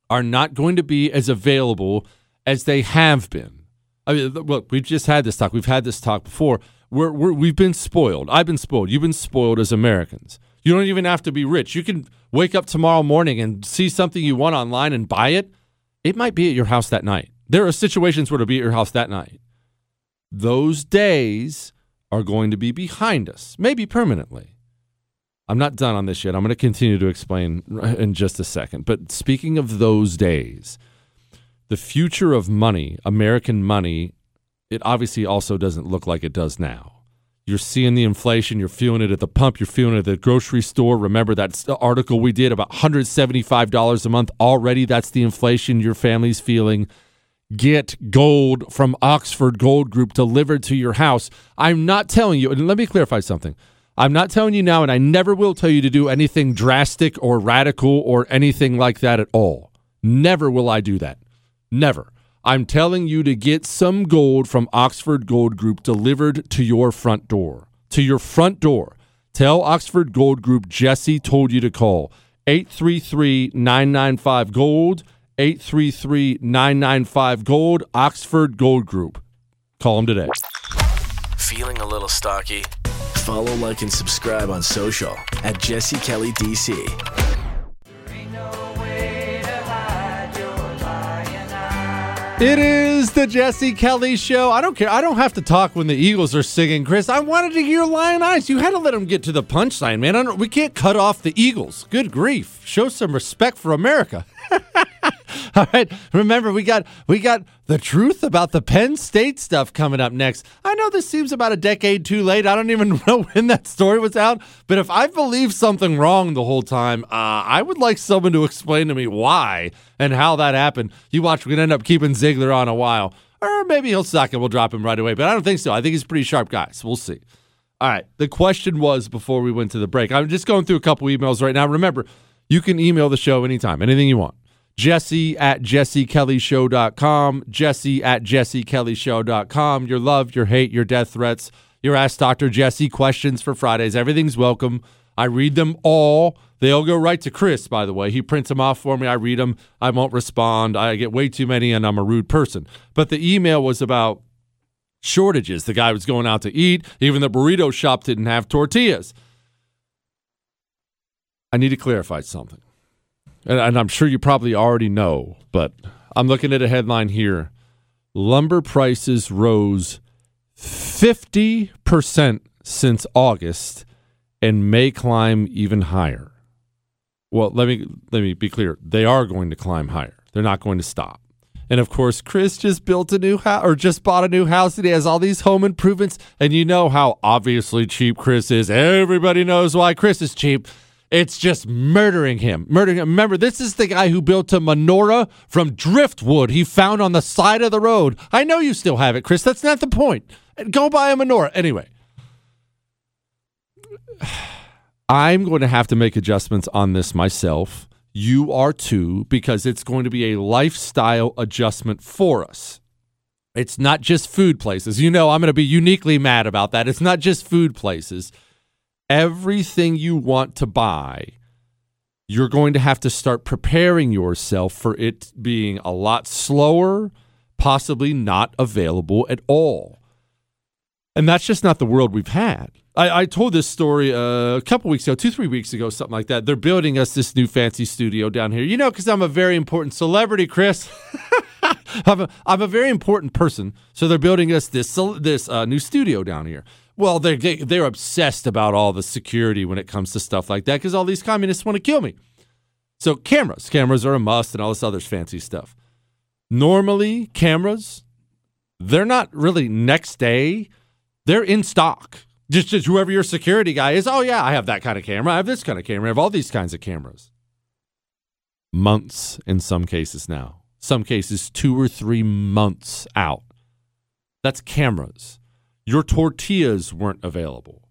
are not going to be as available as they have been. I mean, look, we've just had this talk. We've had this talk before. We're, we're, we've been spoiled. I've been spoiled. You've been spoiled as Americans. You don't even have to be rich. You can wake up tomorrow morning and see something you want online and buy it. It might be at your house that night. There are situations where it'll be at your house that night. Those days are going to be behind us, maybe permanently. I'm not done on this yet. I'm going to continue to explain in just a second. But speaking of those days, the future of money, American money, it obviously also doesn't look like it does now. You're seeing the inflation, you're feeling it at the pump, you're feeling it at the grocery store. Remember that article we did about $175 a month already? That's the inflation your family's feeling. Get gold from Oxford Gold Group delivered to your house. I'm not telling you, and let me clarify something. I'm not telling you now, and I never will tell you to do anything drastic or radical or anything like that at all. Never will I do that. Never. I'm telling you to get some gold from Oxford Gold Group delivered to your front door. To your front door. Tell Oxford Gold Group Jesse told you to call 833 995 Gold. 833 995 Gold. Oxford Gold Group. Call them today. Feeling a little stocky? Follow, like, and subscribe on social at Jesse Kelly DC. It is the Jesse Kelly Show. I don't care. I don't have to talk when the Eagles are singing, Chris. I wanted to hear Lyin' Eyes. You had to let them get to the punchline, man. we can't cut off the Eagles. Good grief. Show some respect for America. <laughs> <laughs> All right. Remember, we got we got the truth about the Penn State stuff coming up next. I know this seems about a decade too late. I don't even <laughs> know when that story was out. But if I believed something wrong the whole time, uh, I would like someone to explain to me why and how that happened. You watch, we're gonna end up keeping Ziegler on a while, or maybe he'll suck and we'll drop him right away. But I don't think so. I think he's a pretty sharp guy. So we'll see. All right. The question was before we went to the break. I'm just going through a couple emails right now. Remember, you can email the show anytime, anything you want. Jesse at jessekellyshow.com. Jesse at jessekellyshow.com. Your love, your hate, your death threats, your Ask Dr. Jesse questions for Fridays. Everything's welcome. I read them all. They all go right to Chris, by the way. He prints them off for me. I read them. I won't respond. I get way too many, and I'm a rude person. But the email was about shortages. The guy was going out to eat. Even the burrito shop didn't have tortillas. I need to clarify something. And, and I'm sure you probably already know, but I'm looking at a headline here. Lumber prices rose 50% since August and may climb even higher. Well, let me let me be clear. They are going to climb higher. They're not going to stop. And of course, Chris just built a new house or just bought a new house and he has all these home improvements. And you know how obviously cheap Chris is. Everybody knows why Chris is cheap. It's just murdering him. Murdering him. Remember, this is the guy who built a menorah from driftwood he found on the side of the road. I know you still have it, Chris. That's not the point. Go buy a menorah. Anyway. <sighs> I'm going to have to make adjustments on this myself. You are too, because it's going to be a lifestyle adjustment for us. It's not just food places. You know, I'm going to be uniquely mad about that. It's not just food places. Everything you want to buy, you're going to have to start preparing yourself for it being a lot slower, possibly not available at all. And that's just not the world we've had. I, I told this story uh, a couple weeks ago, two, three weeks ago, something like that. They're building us this new fancy studio down here. You know, because I'm a very important celebrity, Chris. <laughs> I'm, a, I'm a very important person. So they're building us this this uh, new studio down here. Well, they're, they, they're obsessed about all the security when it comes to stuff like that because all these communists want to kill me. So cameras. Cameras are a must and all this other fancy stuff. Normally, cameras, they're not really next day. They're in stock just, just whoever your security guy is. Oh, yeah, I have that kind of camera. I have this kind of camera. I have all these kinds of cameras. Months in some cases now. Some cases, two or three months out. That's cameras. Your tortillas weren't available.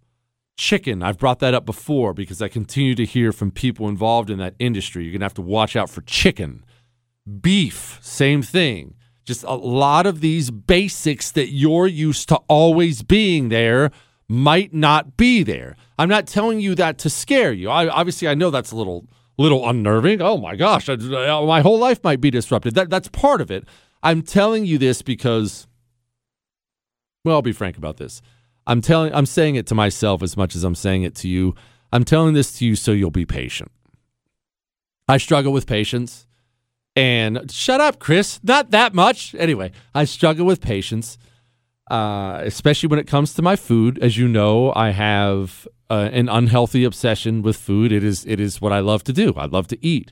Chicken, I've brought that up before because I continue to hear from people involved in that industry. You're going to have to watch out for chicken. Beef, same thing. Just a lot of these basics that you're used to always being there might not be there. I'm not telling you that to scare you. I, obviously, I know that's a little little unnerving. Oh my gosh, I, my whole life might be disrupted. That that's part of it. I'm telling you this because, well, I'll be frank about this. I'm telling, I'm saying it to myself as much as I'm saying it to you. I'm telling this to you so you'll be patient. I struggle with patience, and shut up, Chris. Not that much. Anyway, I struggle with patience uh, especially when it comes to my food. As you know, I have uh, an unhealthy obsession with food. It is it is what I love to do. I love to eat.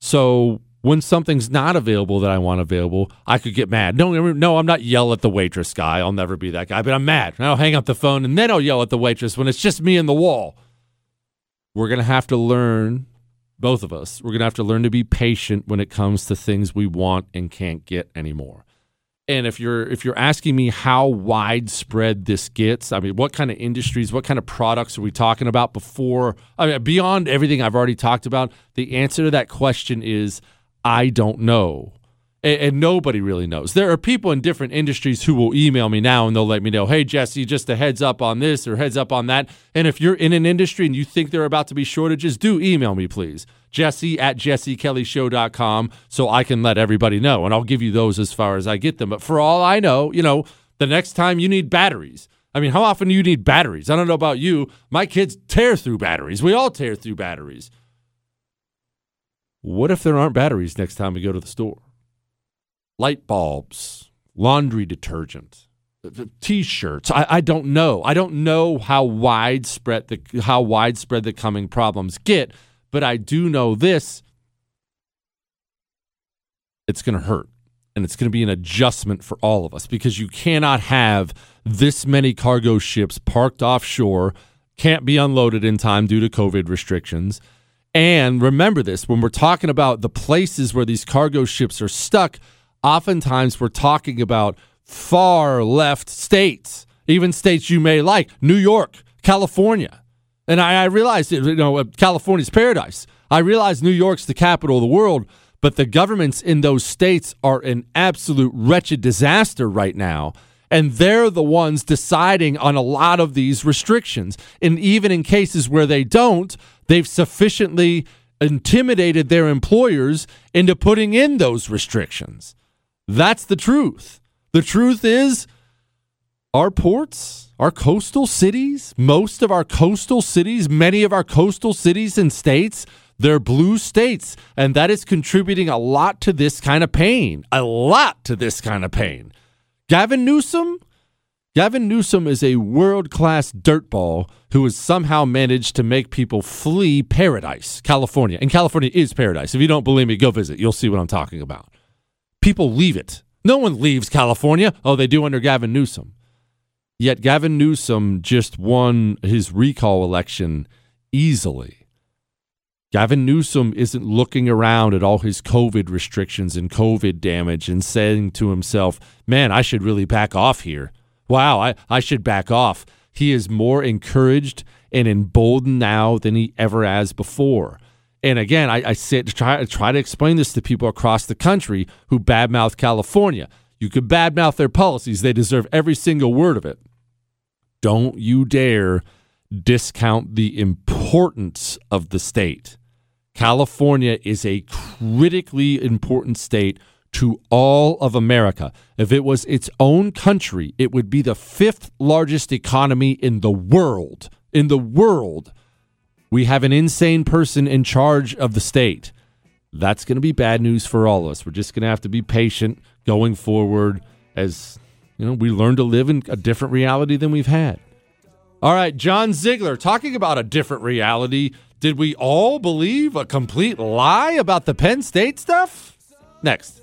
So when something's not available that I want available, I could get mad. No, no, I'm not yell at the waitress guy. I'll never be that guy. But I'm mad. I'll hang up the phone and then I'll yell at the waitress when it's just me and the wall. We're gonna have to learn, both of us. We're gonna have to learn to be patient when it comes to things we want and can't get anymore. And if you're if you're asking me how widespread this gets, I mean, what kind of industries, what kind of products are we talking about before? I mean, beyond everything I've already talked about, the answer to that question is I don't know and, nobody really knows. There are people in different industries who will email me now and they'll let me know, hey, Jesse, just a heads up on this or heads up on that. And if you're in an industry and you think there are about to be shortages, do email me, please. Jesse at jessekellyshow.com so I can let everybody know. And I'll give you those as far as I get them. But for all I know, you know, the next time you need batteries. I mean, how often do you need batteries? I don't know about you. My kids tear through batteries. We all tear through batteries. What if there aren't batteries next time we go to the store? light bulbs, laundry detergent, uh, uh, t-shirts. I, I don't know. I don't know how widespread the how widespread the coming problems get, but I do know this. It's going to hurt. And it's going to be an adjustment for all of us because you cannot have this many cargo ships parked offshore, can't be unloaded in time due to COVID restrictions. And remember this when we're talking about the places where these cargo ships are stuck, oftentimes we're talking about far left states, even states you may like, New York, California. And I, I realize, you know, uh, California's paradise. I realize New York's the capital of the world, but the governments in those states are an absolute wretched disaster right now. And they're the ones deciding on a lot of these restrictions. And even in cases where they don't, they've sufficiently intimidated their employers into putting in those restrictions. That's the truth. The truth is, our ports, our coastal cities, most of our coastal cities, many of our coastal cities and states, they're blue states. And that is contributing a lot to this kind of pain. A lot to this kind of pain. Gavin Newsom? Gavin Newsom is a world class dirtball who has somehow managed to make people flee paradise, California. And California is paradise. If you don't believe me, go visit. You'll see what I'm talking about. People leave it. No one leaves California. Oh, they do under Gavin Newsom. Yet Gavin Newsom just won his recall election easily. Gavin Newsom isn't looking around at all his COVID restrictions and COVID damage and saying to himself, man, I should really back off here. Wow, I, I should back off. He is more encouraged and emboldened now than he ever has before. And again, I, I sit try, try to explain this to people across the country who badmouth California. You could badmouth their policies, they deserve every single word of it. Don't you dare discount the importance of the state. California is a critically important state to all of America. If it was its own country, it would be the fifth largest economy in the world. In the world, we have an insane person in charge of the state. That's going to be bad news for all of us. We're just going to have to be patient going forward as you know, we learn to live in a different reality than we've had. All right, John Ziegler talking about a different reality. Did we all believe a complete lie about the Penn State stuff? Next.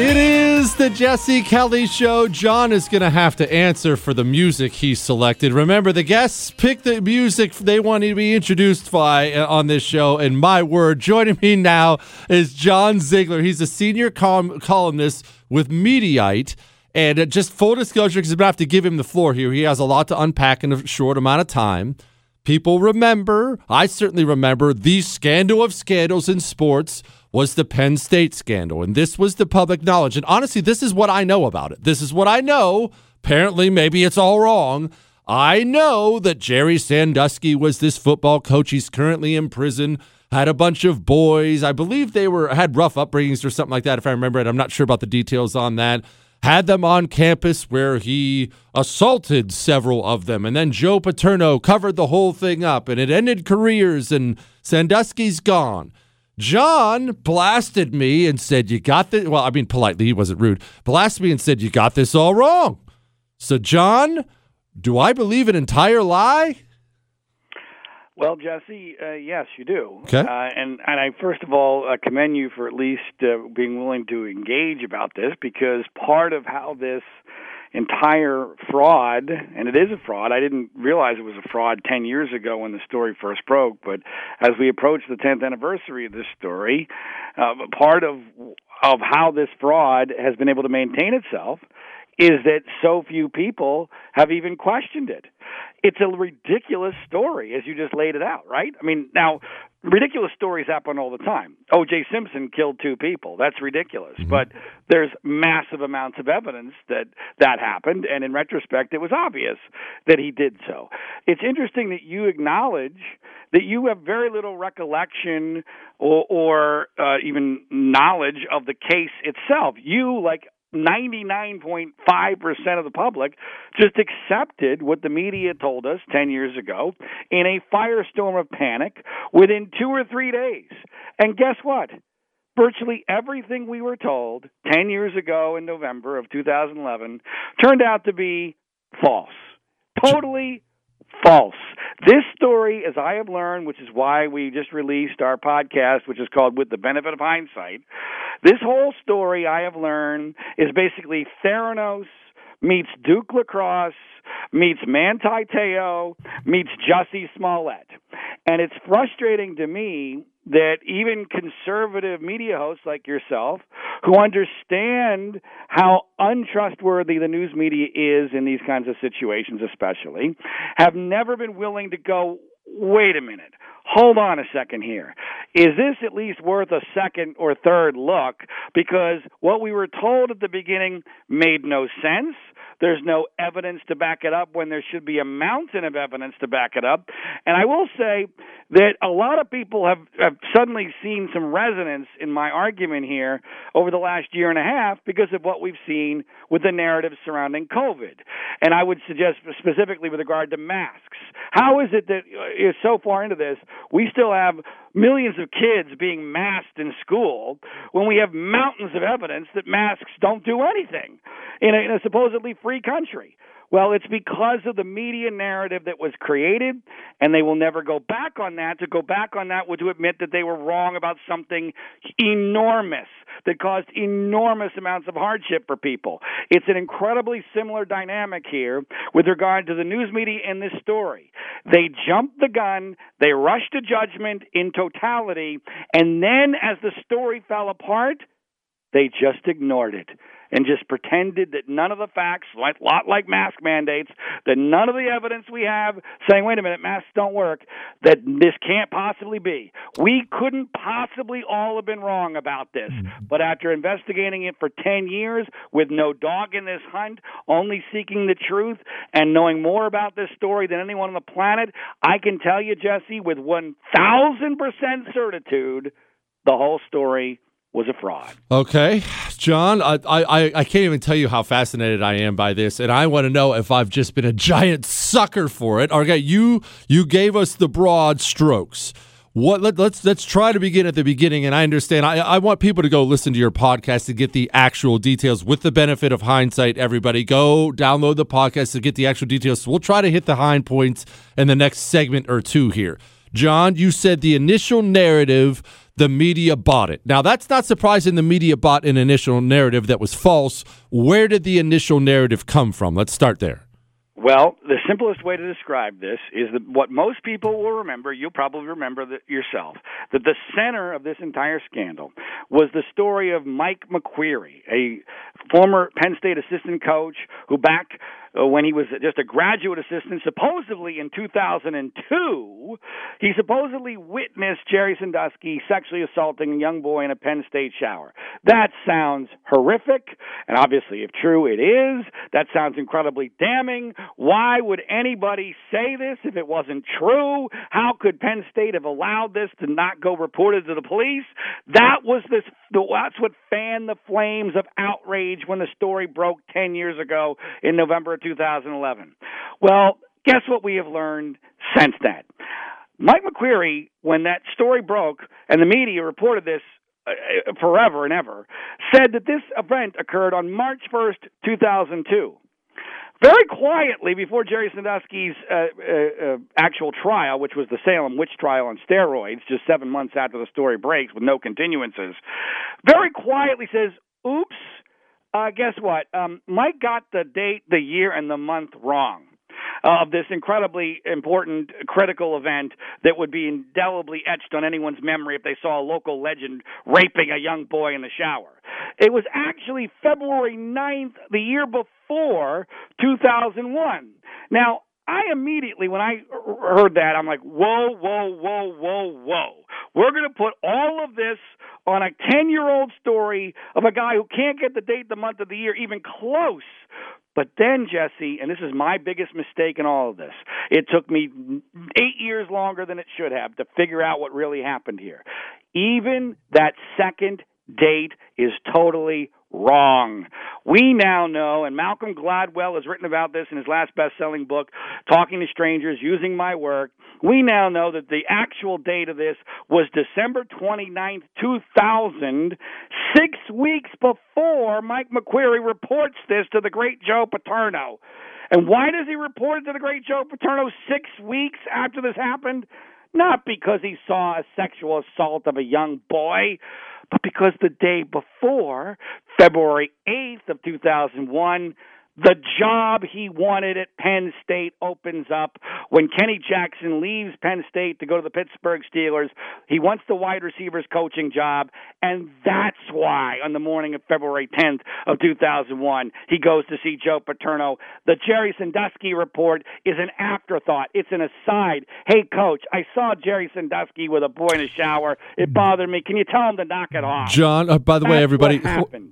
It is the Jesse Kelly Show. John is going to have to answer for the music he selected. Remember, the guests pick the music they want to be introduced by uh, on this show. And my word, joining me now is John Ziegler. He's a senior col- columnist with Mediaite. And uh, just full disclosure, because I'm going to have to give him the floor here. He has a lot to unpack in a short amount of time. People remember, I certainly remember, the scandal of scandals in sports was the Penn State scandal. And this was the public knowledge. And honestly, this is what I know about it. This is what I know. Apparently, maybe it's all wrong. I know that Jerry Sandusky was this football coach. He's currently in prison. Had a bunch of boys. I believe they were had rough upbringings or something like that, if I remember it. I'm not sure about the details on that. Had them on campus where he assaulted several of them. And then Joe Paterno covered the whole thing up and it ended careers and Sandusky's gone. John blasted me and said, You got this. Well, I mean, politely, he wasn't rude. Blasted me and said, You got this all wrong. So, John, do I believe an entire lie? Well, Jesse, uh, yes, you do. Okay. Uh, and and I first of all uh, commend you for at least uh, being willing to engage about this because part of how this entire fraud, and it is a fraud. I didn't realize it was a fraud 10 years ago when the story first broke, but as we approach the 10th anniversary of this story, uh, part of of how this fraud has been able to maintain itself is that so few people have even questioned it. It's a ridiculous story as you just laid it out, right? I mean, now ridiculous stories happen all the time. O.J. Simpson killed two people. That's ridiculous. Mm-hmm. But there's massive amounts of evidence that that happened, and in retrospect, it was obvious that he did so. It's interesting that you acknowledge that you have very little recollection or, or uh, even knowledge of the case itself. You, like 99.5% of the public just accepted what the media told us 10 years ago in a firestorm of panic within two or three days. And guess what? Virtually everything we were told 10 years ago in November of 2011 turned out to be false. Totally false. This story, as I have learned, which is why we just released our podcast, which is called With the Benefit of Hindsight, this whole story, I have learned, is basically Theranos meets Duke Lacrosse meets Manti Te'o meets Jussie Smollett. And it's frustrating to me that even conservative media hosts like yourself, who understand how untrustworthy the news media is in these kinds of situations, especially, have never been willing to go, wait a minute. Hold on a second here. Is this at least worth a second or third look? Because what we were told at the beginning made no sense There's no evidence to back it up when there should be a mountain of evidence to back it up. And I will say that a lot of people have, have suddenly seen some resonance in my argument here over the last year and a half because of what we've seen with the narrative surrounding COVID. And I would suggest specifically with regard to masks. How is it that uh, so far into this, we still have millions of kids being masked in school when we have mountains of evidence that masks don't do anything in a, in a supposedly free country? Well, it's because of the media narrative that was created, and they will never go back on that. To go back on that would to admit that they were wrong about something enormous that caused enormous amounts of hardship for people. It's an incredibly similar dynamic here with regard to the news media in this story. They jumped the gun, they rushed to judgment in totality, and then as the story fell apart, they just ignored it and just pretended that none of the facts, like lot like mask mandates, that none of the evidence we have saying, wait a minute, masks don't work, that this can't possibly be. We couldn't possibly all have been wrong about this. Mm-hmm. But after investigating it for 10 years with no dog in this hunt, only seeking the truth and knowing more about this story than anyone on the planet, I can tell you, Jesse, with 1000% certitude, the whole story was a fraud. Okay, John, I, I, I can't even tell you how fascinated I am by this, and I want to know if I've just been a giant sucker for it. Okay, you you gave us the broad strokes. What let, us let's, let's try to begin at the beginning. And I understand. I, I want people to go listen to your podcast to get the actual details. With the benefit of hindsight, everybody go download the podcast to get the actual details. So we'll try to hit the high points in the next segment or two here. John, you said the initial narrative the media bought it. Now, that's not surprising the media bought an initial narrative that was false. Where did the initial narrative come from? Let's start there. Well, the simplest way to describe this is that what most people will remember, you'll probably remember yourself, that the center of this entire scandal was the story of Mike McQueary, a former Penn State assistant coach who back uh, when he was just a graduate assistant, supposedly in 2002, he supposedly witnessed Jerry Sandusky sexually assaulting a young boy in a Penn State shower. That sounds horrific, and obviously, if true, it is. That sounds incredibly damning. Why would anybody say this if it wasn't true? How could Penn State have allowed this to not go reported to the police? That was this. That's what fanned the flames of outrage when the story broke 10 years ago in November 2011. Well, guess what we have learned since then? Mike McQueary, when that story broke and the media reported this uh, forever and ever, said that this event occurred on March 1st, 2002. Very quietly, before Jerry Sandusky's uh, uh, uh, actual trial, which was the Salem witch trial on steroids, just seven months after the story breaks with no continuances, very quietly says, Oops, uh, guess what? Um, Mike got the date, the year, and the month wrong uh, of this incredibly important, critical event that would be indelibly etched on anyone's memory if they saw a local legend raping a young boy in the shower. It was actually February 9th, the year before 2001. Now, I immediately, when I heard that, I'm like, whoa, whoa, whoa, whoa, whoa. We're going to put all of this on a 10 year old story of a guy who can't get the date, the month of the year, even close. But then, Jesse, and this is my biggest mistake in all of this, it took me eight years longer than it should have to figure out what really happened here. Even that second date is totally wrong. We now know, and Malcolm Gladwell has written about this in his last best selling book, Talking to Strangers Using My Work. We now know that the actual date of this was December 29th, 2000, six weeks before Mike McQueary reports this to the great Joe Paterno. And why does he report it to the great Joe Paterno six weeks after this happened? Not because he saw a sexual assault of a young boy, but because the day before, February 8th of 2001, the job he wanted at Penn State opens up when Kenny Jackson leaves Penn State to go to the Pittsburgh Steelers. He wants the wide receivers coaching job, and that's why on the morning of February 10th of 2001, he goes to see Joe Paterno. The Jerry Sandusky report is an afterthought. It's an aside. Hey, coach, I saw Jerry Sandusky with a boy in a shower. It bothered me. Can you tell him to knock it off? John, uh, by the That's way, everybody,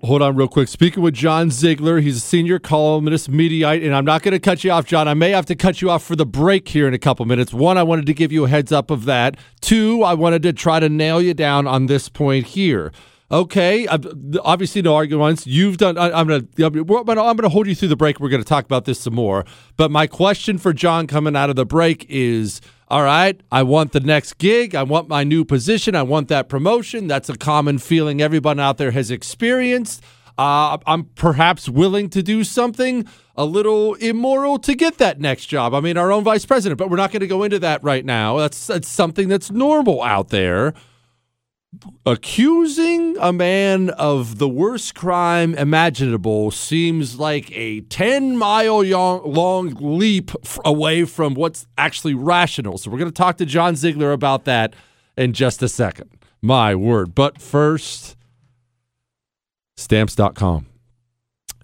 hold on real quick. Speaking with John Ziegler, he's a senior columnist columnist, Mediaite, and I'm not going to cut you off, John. I may have to cut you off for the break here in a couple minutes. One, I wanted to give you a heads up of that. Two, I wanted to try to nail you down on this point here. Okay, obviously no arguments. You've done. I, am gonna. I'm gonna hold you through the break. We're gonna talk about this some more. But my question for John coming out of the break is: All right, I want the next gig. I want my new position. I want that promotion. That's a common feeling everyone out there has experienced. Uh, I'm perhaps willing to do something a little immoral to get that next job. I mean, our own vice president, but we're not going to go into that right now. That's that's something that's normal out there accusing a man of the worst crime imaginable seems like a 10 mile long leap away from what's actually rational. So, we're going to talk to John Ziegler about that in just a second. My word. But first, stamps.com.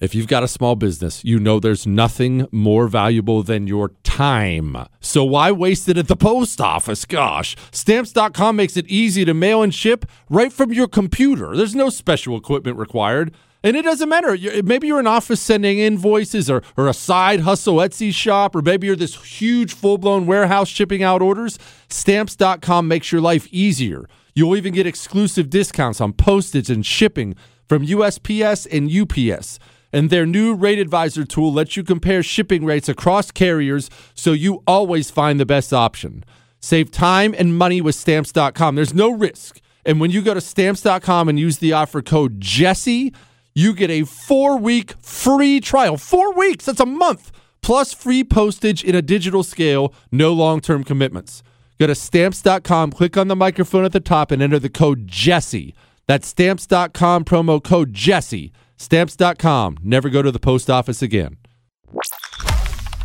If you've got a small business, you know there's nothing more valuable than your time. So why waste it at the post office? Gosh, stamps.com makes it easy to mail and ship right from your computer. There's no special equipment required. And it doesn't matter. Maybe you're an office sending invoices or, or a side hustle Etsy shop, or maybe you're this huge full blown warehouse shipping out orders. Stamps.com makes your life easier. You'll even get exclusive discounts on postage and shipping from USPS and UPS and their new rate advisor tool lets you compare shipping rates across carriers so you always find the best option. Save time and money with stamps.com. There's no risk. And when you go to stamps.com and use the offer code Jesse, you get a four week free trial. Four weeks, that's a month, plus free postage in a digital scale, no long term commitments. Go to stamps.com, click on the microphone at the top, and enter the code Jesse. That's stamps.com, promo code Jesse. Stamps.com. Never go to the post office again.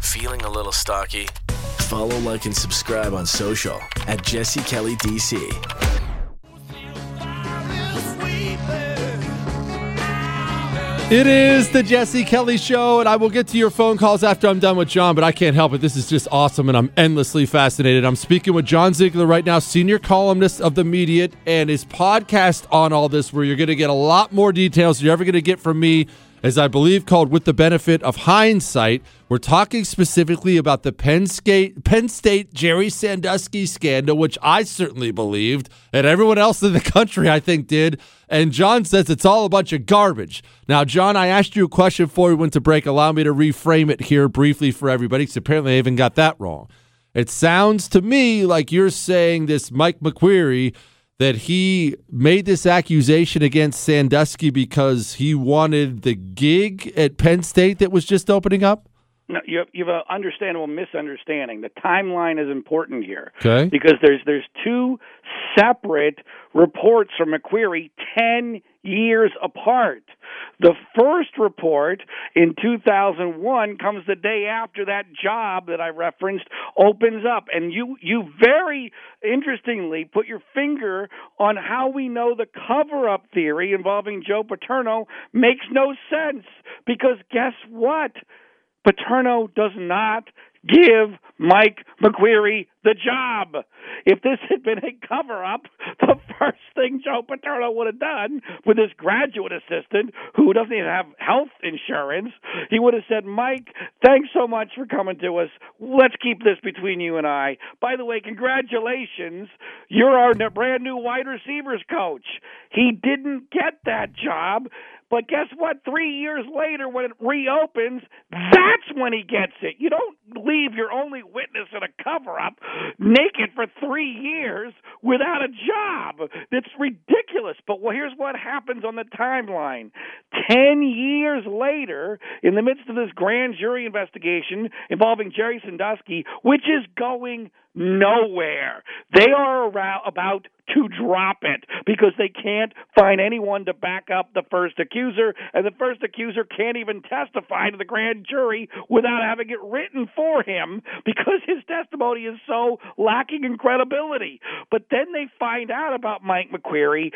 Feeling a little stocky? Follow, like, and subscribe on social at Jesse Kelly DC. It is the Jesse Kelly Show, and I will get to your phone calls after I'm done with John, but I can't help it. This is just awesome, and I'm endlessly fascinated. I'm speaking with John Ziegler right now, senior columnist of the Mediaite, and his podcast on all this, where you're going to get a lot more details you're ever going to get from me as I believe called With the Benefit of Hindsight. We're talking specifically about the Penn State, Penn State Jerry Sandusky scandal, which I certainly believed, and everyone else in the <laughs> country, I think, did. And John says it's all a bunch of garbage. Now, John, I asked you a question before we went to break. Allow me to reframe it here briefly for everybody, because apparently I even got that wrong. It sounds to me like you're saying this Mike McQueary that he made this accusation against Sandusky because he wanted the gig at Penn State that was just opening up? No, you have, you have an understandable misunderstanding. The timeline is important here, okay? Because there's there's two separate reports from McQueary ten years apart. The first report in 2001 comes the day after that job that I referenced opens up, and you you very interestingly put your finger on how we know the cover-up theory involving Joe Paterno makes no sense because guess what? Paterno does not give Mike McQueary the job. If this had been a cover up, <laughs> the first thing Joe Paterno would have done with his graduate assistant, who doesn't even have health insurance, he would have said, Mike, thanks so much for coming to us. Let's keep this between you and I. By the way, congratulations. You're our brand new wide receivers coach. He didn't get that job. But guess what? Three years later, when it reopens, that's when he gets it. You don't leave your only witness in a cover up naked for three years without a job. That's ridiculous. But well, here's what happens on the timeline. Ten years later, in the midst of this grand jury investigation involving Jerry Sandusky, which is going nowhere. They are around, about to drop it because they can't find anyone to back up the first accuser, and the first accuser can't even testify to the grand jury without having it written for him because his testimony is so lacking in credibility. But then they find out about Mike McQueary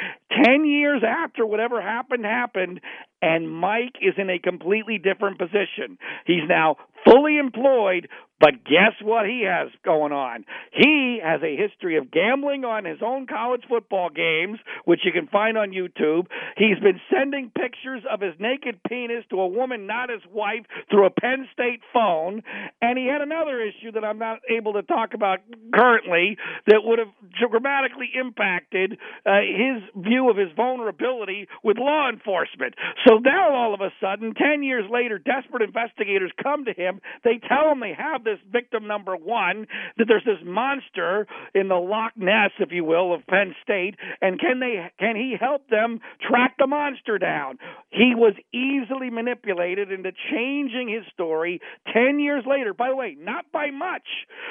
10 years after whatever happened happened, and Mike is in a completely different position. He's now fully employed But guess what he has going on? He has a history of gambling on his own college football games, which you can find on YouTube. He's been sending pictures of his naked penis to a woman not his wife through a Penn State phone. And he had another issue that I'm not able to talk about currently that would have dramatically impacted uh, his view of his vulnerability with law enforcement. So now all of a sudden, 10 years later, desperate investigators come to him. They tell him they have this victim number one, that there's this monster in the Loch Ness, if you will, of Penn State, and can they can he help them track the monster down? He was easily manipulated into changing his story 10 years later. By the way, not by much,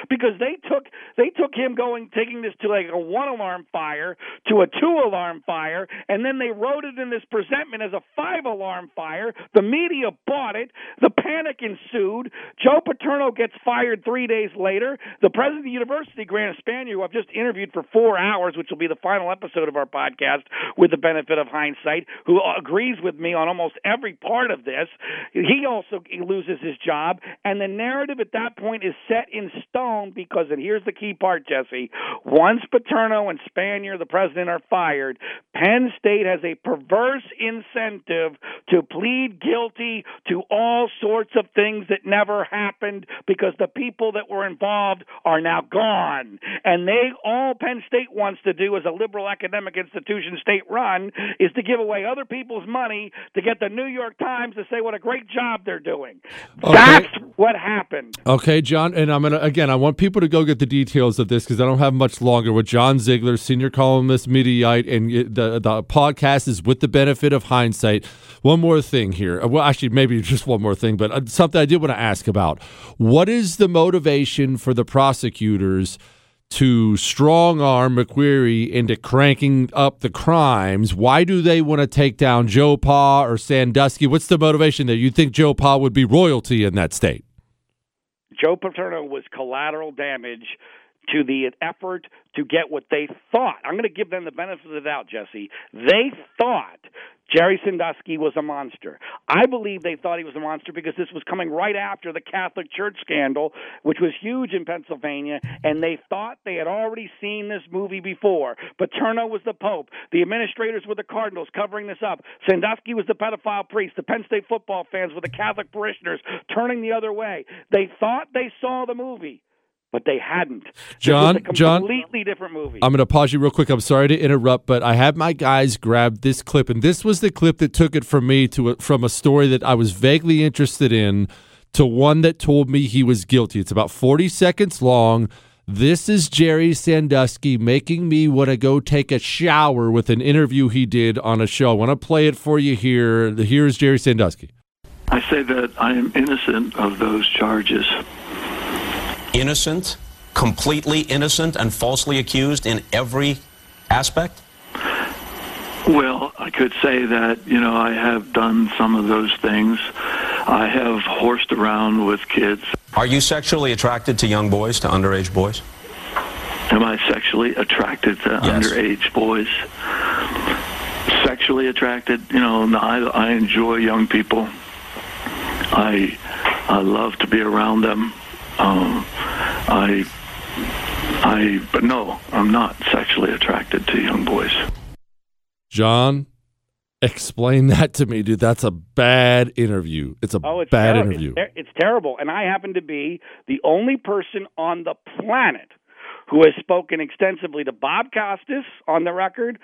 because they took they took him going taking this to like a one alarm fire to a two alarm fire, and then they wrote it in this presentment as a five alarm fire. The media bought it. The panic ensued. Joe Paterno gets fired three days later. The president of the university, Graham Spanier, who I've just interviewed for four hours, which will be the final episode of our podcast with the benefit of hindsight, who agrees with me on almost every part of this, he also loses his job. And the narrative at that point is set in stone because, and here's the key part, Jesse, once Paterno and Spanier, the president, are fired, Penn State has a perverse incentive to plead guilty to all sorts of things that never happened because the people that were involved are now gone. And they all Penn State wants to do as a liberal academic institution, state run, is to give away other people's money to get the New York Times to say what a great job they're doing. Okay. That's what happened. Okay, John, and I'm gonna again. I want people to go get the details of this because I don't have much longer. With John Ziegler, senior columnist, Mediaite, and the the podcast is with the benefit of hindsight. One more thing here. Well, actually, maybe <laughs> just one more thing, but uh, something I did want to ask about. What is the motivation for the prosecutors? to strong arm McQueary into cranking up the crimes. Why do they want to take down Joe Pa or Sandusky? What's the motivation there? You think Joe Pa would be royalty in that state? Joe Paterno was collateral damage to the effort to get what they thought. I'm going to give them the benefit of the doubt, Jesse. They thought Jerry Sandusky was a monster. I believe they thought he was a monster because this was coming right after the Catholic Church scandal, which was huge in Pennsylvania, and they thought they had already seen this movie before. Paterno was the Pope. The administrators were the Cardinals covering this up. Sandusky was the pedophile priest. The Penn State football fans were the Catholic parishioners turning the other way. They thought they saw the movie but they hadn't. John, John, completely different movie. I'm going to pause you real quick. I'm sorry to interrupt, but I had my guys grab this clip, and this was the clip that took it from me to a, from a story that I was vaguely interested in to one that told me he was guilty. It's about 40 seconds long. This is Jerry Sandusky making me want to go take a shower with an interview he did on a show. I want to play it for you here. Here's Jerry Sandusky. I say that I am innocent of those charges innocent, completely innocent, and falsely accused in every aspect? Well, I could say that, you know, I have done some of those things. I have horsed around with kids. Are you sexually attracted to young boys, to underage boys? Am I sexually attracted to yes. underage boys? Sexually attracted, you know, I, I enjoy young people. I I love to be around them. Um, I, I, but no, I'm not sexually attracted to young boys. John, explain that to me, dude. That's a bad interview. It's a oh, it's bad ter- interview. It's, ter- it's terrible. And I happen to be the only person on the planet who has spoken extensively to Bob Costas on the record,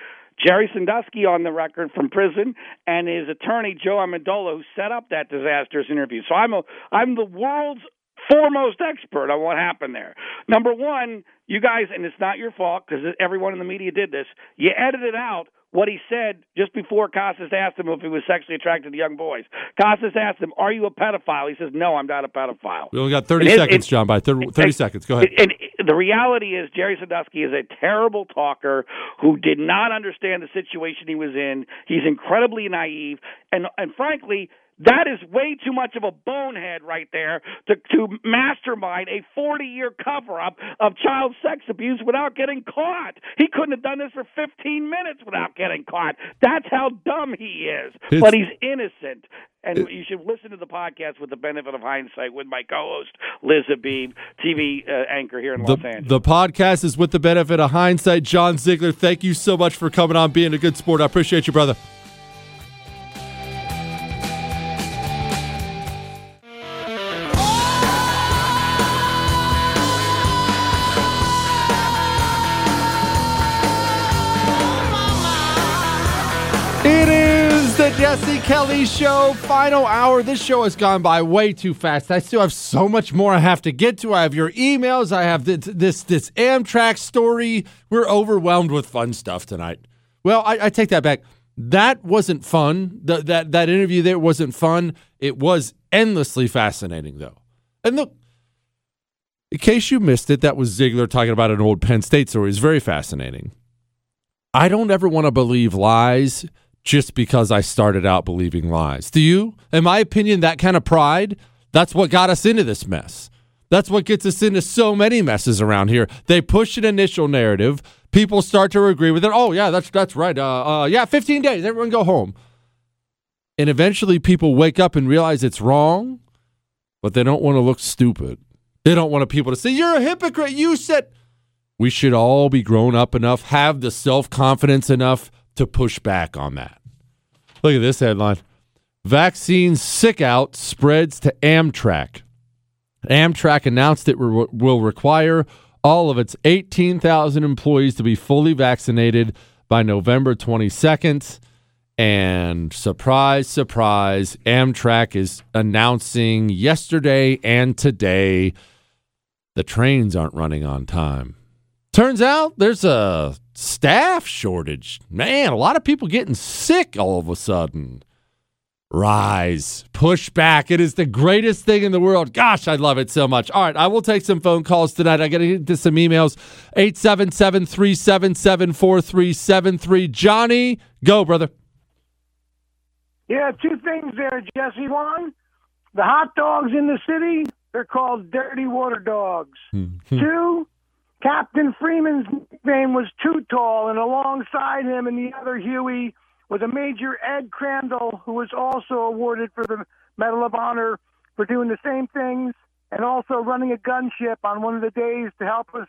Jerry Sandusky on the record from prison, and his attorney Joe Amendola, who set up that disastrous interview. So I'm a I'm the world's foremost expert on what happened there. Number one, you guys, and it's not your fault because everyone in the media did this. You edited out what he said just before Costas asked him if he was sexually attracted to young boys. Costas asked him, "Are you a pedophile?" He says, "No, I'm not a pedophile." We only got 30 seconds, it, John. By 30, 30 seconds, go ahead. And the reality is, Jerry Sandusky is a terrible talker who did not understand the situation he was in. He's incredibly naive, and and frankly That is way too much of a bonehead right there to, to mastermind a 40 year cover up of child sex abuse without getting caught. He couldn't have done this for 15 minutes without getting caught. That's how dumb he is. It's- but he's innocent. And you should listen to the podcast with the benefit of hindsight with my co host, Liz Habib, TV uh, anchor here in The, Los Angeles. the podcast is with the benefit of hindsight. John Ziegler, thank you so much for coming on, being a good sport. I appreciate you, brother. Show, final hour. This show has gone by way too fast. I still have so much more I have to get to. I have your emails. I have this this, this Amtrak story. We're overwhelmed with fun stuff tonight. Well, I, I take that back. That wasn't fun. The, that that interview there wasn't fun. It was endlessly fascinating, though. And look, in case you missed it, that was Ziegler talking about an old Penn State story. It's very fascinating. I don't ever want to believe lies just because I started out believing lies. Do you? In my opinion, that kind of pride, that's what got us into this mess. That's what gets us into so many messes around here. They push an initial narrative. People start to agree with it. Oh, yeah, that's that's right. Uh, uh, yeah, 15 days. Everyone go home. And eventually people wake up and realize it's wrong, but they don't want to look stupid. They don't want people to say, You're a hypocrite. You said we should all be grown up enough, have the self confidence enough to push back on that. Look at this headline Vaccine sick out spreads to Amtrak. Amtrak announced it re- will require all of its 18,000 employees to be fully vaccinated by November 22nd. And surprise, surprise, Amtrak is announcing yesterday and today the trains aren't running on time. Turns out there's a staff shortage. Man, a lot of people getting sick all of a sudden. Rise, push back. It is the greatest thing in the world. Gosh, I love it so much. All right, I will take some phone calls tonight. I got to get to some emails. 877 377 4373. Johnny, go, brother. Yeah, two things there, Jesse. One, the hot dogs in the city, they're called dirty water dogs. Hmm, hmm. Two, Captain Freeman's nickname was Too Tall, and alongside him and the other Huey was a Major Ed Crandall, who was also awarded for the Medal of Honor for doing the same things and also running a gunship on one of the days to help us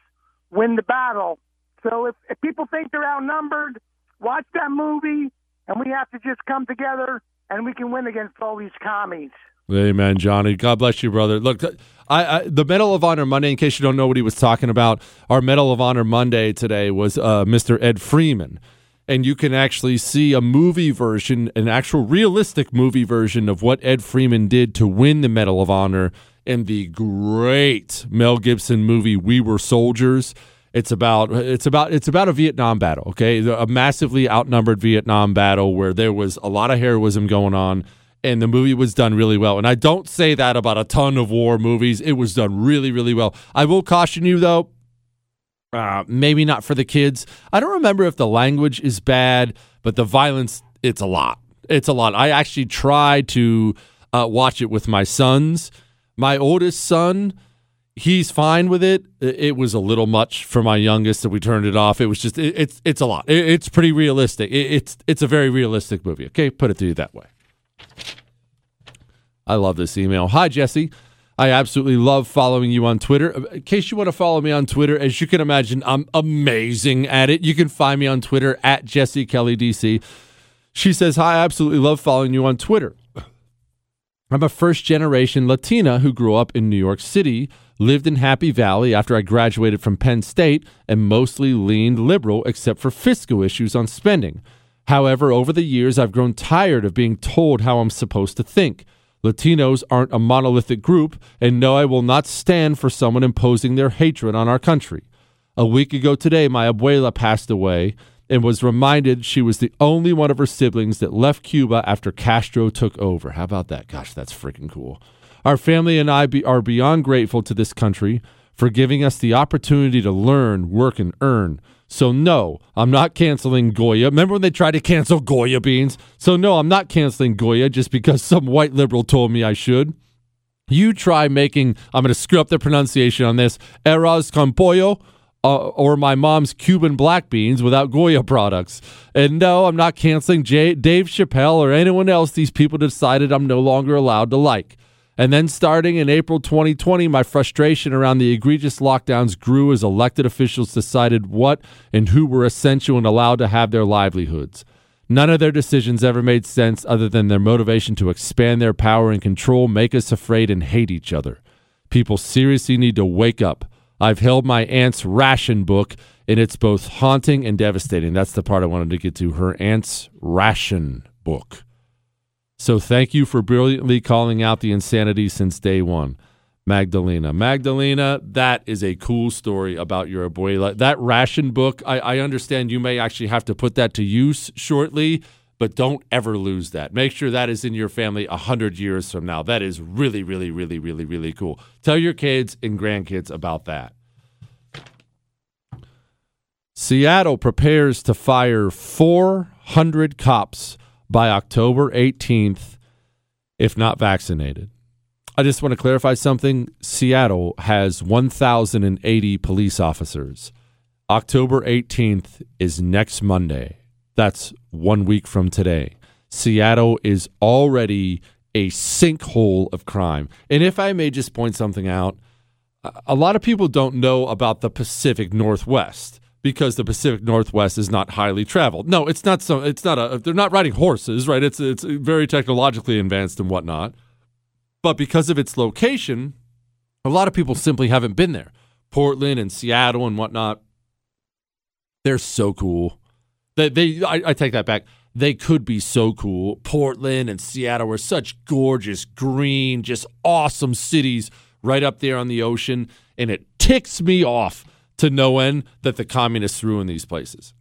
win the battle. So if, if people think they're outnumbered, watch that movie, and we have to just come together and we can win against all these commies. Amen, Johnny. God bless you, brother. Look, I, I the Medal of Honor Monday. In case you don't know what he was talking about, our Medal of Honor Monday today was uh, Mr. Ed Freeman, and you can actually see a movie version, an actual realistic movie version of what Ed Freeman did to win the Medal of Honor in the great Mel Gibson movie We Were Soldiers. It's about it's about it's about a Vietnam battle, okay? A massively outnumbered Vietnam battle where there was a lot of heroism going on and the movie was done really well. And I don't say that about a ton of war movies. It was done really, really well. I will caution you though, uh, maybe not for the kids. I don't remember if the language is bad, but the violence, it's a lot. It's a lot. I actually tried to uh, watch it with my sons. My oldest son, he's fine with it. It was a little much for my youngest, so we turned it off. It was just, it, it's it's a lot. It, it's pretty realistic. It, it's it's a very realistic movie. Okay, put it to you that way. I love this email. Hi, Jesse. I absolutely love following you on Twitter. Uh, in case you want to follow me on Twitter, as you can imagine, I'm amazing at it. You can find me on Twitter at Jesse Kelly DC. She says, Hi, I absolutely love following you on Twitter. I'm a first generation Latina who grew up in New York City, lived in Happy Valley after I graduated from Penn State, and mostly leaned liberal except for fiscal issues on spending. However, over the years, I've grown tired of being told how I'm supposed to think. Latinos aren't a monolithic group, and no, I will not stand for someone imposing their hatred on our country. A week ago today, my abuela passed away and was reminded she was the only one of her siblings that left Cuba after Castro took over. How about that? Gosh, that's freaking cool. Our family and I be, are beyond grateful to this country for giving us the opportunity to learn, work, and earn. So, no, I'm not canceling Goya. Remember when they tried to cancel Goya beans? So, no, I'm not canceling Goya just because some white liberal told me I should. You try making, I'm going to screw up the pronunciation on this, Eras con pollo uh, or my mom's Cuban black beans without Goya products. And no, I'm not canceling Jay, Dave Chappelle or anyone else these people decided I'm no longer allowed to like. And then starting in April 2020, my frustration around the egregious lockdowns grew as elected officials decided what and who were essential and allowed to have their livelihoods. None of their decisions ever made sense other than their motivation to expand their power and control, make us afraid, and hate each other. People seriously need to wake up. I've held my aunt's ration book, and it's both haunting and devastating. That's the part I wanted to get to her aunt's ration book. So thank you for brilliantly calling out the insanity since day one. Magdalena. Magdalena, that is a cool story about your abuela. That ration book, I, I understand you may actually have to put that to use shortly, but don't ever lose that. Make sure that is in your family a hundred years from now. That is really, really, really, really, really cool. Tell your kids and grandkids about that. Seattle prepares to fire 400 cops by October 18th if not vaccinated. I just want to clarify something. Seattle has 1,080 police officers. October 18th is next Monday. That's one week from today. Seattle is already a sinkhole of crime. And if I may just point something out, a lot of people don't know about the Pacific Northwest because the Pacific Northwest is not highly traveled. No, it's not so it's not a they're not riding horses, right? It's it's very technologically advanced and whatnot. But because of its location, a lot of people simply haven't been there. Portland and Seattle and whatnot. They're so cool. They they I, I take that back. They could be so cool. Portland and Seattle are such gorgeous, green, just awesome cities right up there on the ocean. And it ticks me off to no end that the communists threw in these places.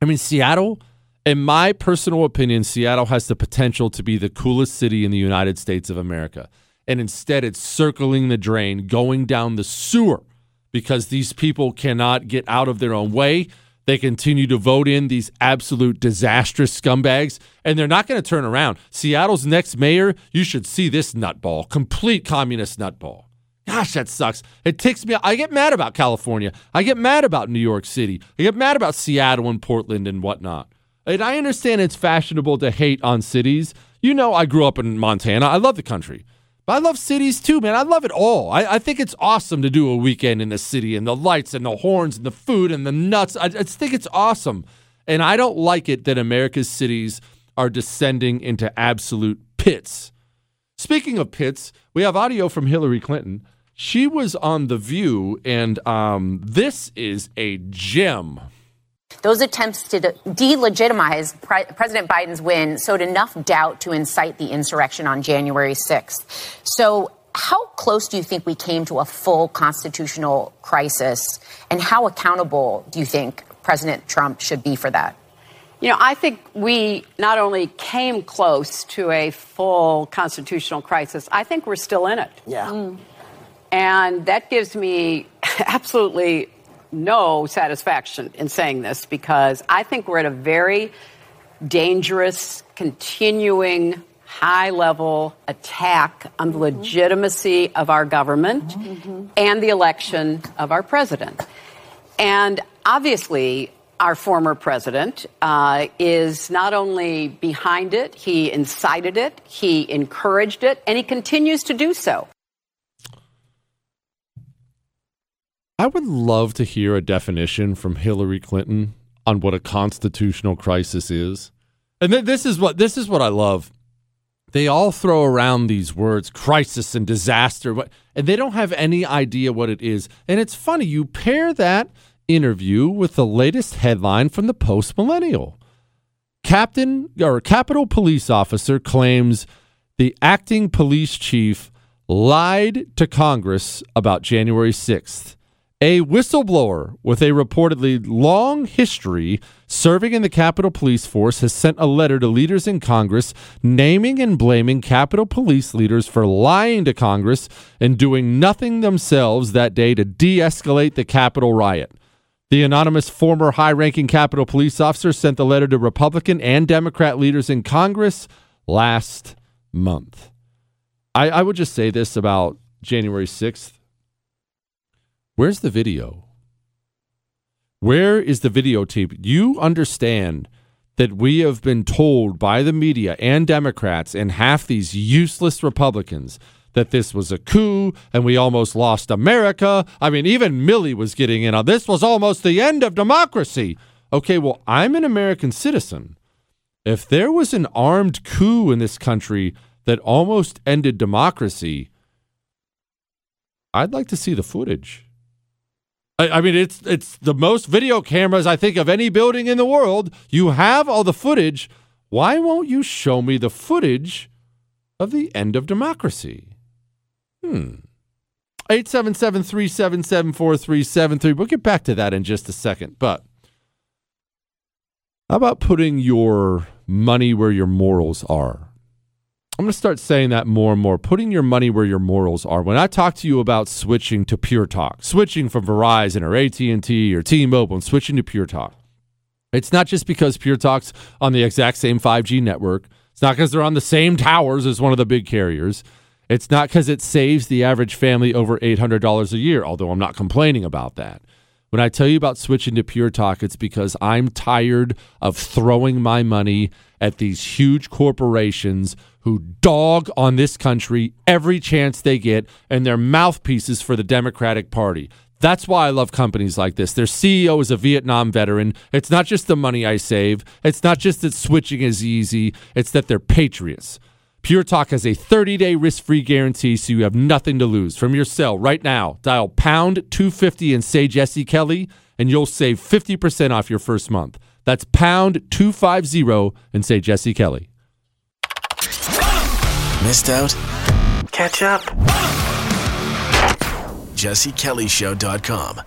I mean, Seattle, in my personal opinion, Seattle has the potential to be the coolest city in the United States of America. And instead, it's circling the drain, going down the sewer because these people cannot get out of their own way. They continue to vote in these absolute disastrous scumbags, and they're not going to turn around. Seattle's next mayor, you should see this nutball, complete communist nutball. Gosh, that sucks. It ticks me. I get mad about California. I get mad about New York City. I get mad about Seattle and Portland and whatnot. And I understand it's fashionable to hate on cities. You know, I grew up in Montana. I love the country. But I love cities too, man. I love it all. I, I think it's awesome to do a weekend in the city and the lights and the horns and the food and the nuts. I, I just think it's awesome. And I don't like it that America's cities are descending into absolute pits. Speaking of pits, we have audio from Hillary Clinton. She was on The View, and um, this is a gem. Those attempts to delegitimize Pre- President Biden's win sowed enough doubt to incite the insurrection on January 6th. So, how close do you think we came to a full constitutional crisis? And how accountable do you think President Trump should be for that? You know, I think we not only came close to a full constitutional crisis, I think we're still in it. Yeah. Mm. And that gives me <laughs> absolutely no satisfaction in saying this because I think we're at a very dangerous, continuing, high level attack on the legitimacy of our government mm-hmm. and the election of our president. And obviously, our former president uh, is not only behind it, he incited it, he encouraged it, and he continues to do so. I would love to hear a definition from Hillary Clinton on what a constitutional crisis is. And th- this is what this is what I love. They all throw around these words crisis and disaster, and they don't have any idea what it is. And it's funny, you pair that interview with the latest headline from the Post Millennial. Captain or Capitol police officer claims the acting police chief lied to Congress about January 6th A whistleblower with a reportedly long history serving in the Capitol Police Force has sent a letter to leaders in Congress naming and blaming Capitol Police leaders for lying to Congress and doing nothing themselves that day to de escalate the Capitol riot. The anonymous former high ranking Capitol Police officer sent the letter to Republican and Democrat leaders in Congress last month. I, I would just say this about January 6th Where's the video? Where is the videotape? You understand that we have been told by the media and Democrats and half these useless Republicans that this was a coup and we almost lost America. I mean, even Milley was getting in on this was almost the end of democracy. Okay, well, I'm an American citizen. If there was an armed coup in this country that almost ended democracy, I'd like to see the footage. I, I, mean, it's it's the most video cameras I think of any building in the world. You have all the footage. Why won't you show me the footage of the end of democracy? Hmm. 877 377 4373. We'll get back to that in just a second. But how about putting your money where your morals are? I'm going to start saying that more and more, putting your money where your morals are. When I talk to you about switching to Pure Talk, switching from Verizon or AT&T or T-Mobile and switching to Pure Talk, it's not just because Pure Talk's on the exact same 5G network. It's not because they're on the same towers as one of the big carriers. It's not because it saves the average family over $800 a year, although I'm not complaining about that. When I tell you about switching to Pure Talk, it's because I'm tired of throwing my money at these huge corporations who dog on this country every chance they get and they're mouthpieces for the Democratic Party. That's why I love companies like this. Their CEO is a Vietnam veteran. It's not just the money I save, it's not just that switching is easy, it's that they're patriots. Pure Talk has a 30 day risk free guarantee, so you have nothing to lose. From your cell right now, dial pound 250 and say Jesse Kelly, and you'll save 50% off your first month. That's pound 250 and say Jesse Kelly. Missed out? Catch up. JesseKellyShow.com.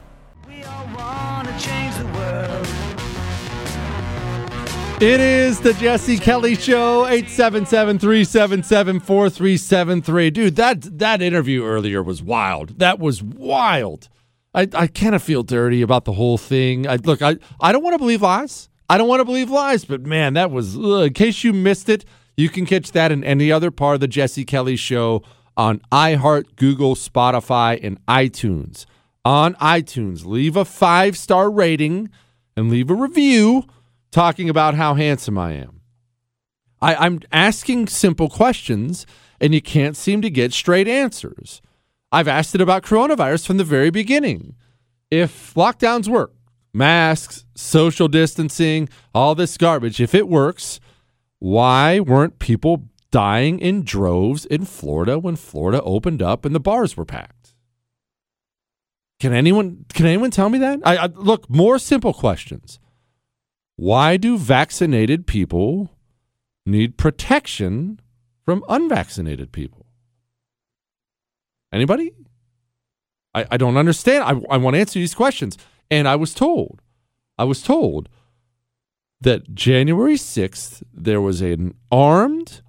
It is the Jesse Kelly Show, 877-377-4373. Dude, that that interview earlier was wild. That was wild. I, I kind of feel dirty about the whole thing. I, look, I, I don't want to believe lies. I don't want to believe lies, but man, that was, ugh, in case you missed it, you can catch that in any other part of the Jesse Kelly Show on iHeart, Google, Spotify, and iTunes. On iTunes, leave a five star rating and leave a review talking about how handsome I am. I, I'm asking simple questions, and you can't seem to get straight answers. I've asked it about coronavirus from the very beginning. If lockdowns work, masks, social distancing, all this garbage, if it works, why weren't people dying in droves in Florida when Florida opened up and the bars were packed? Can anyone can anyone tell me that? I, I look more simple questions. Why do vaccinated people need protection from unvaccinated people? Anybody? I, I don't understand. I, I want to answer these questions. And I was told, I was told that January 6th, there was an armed,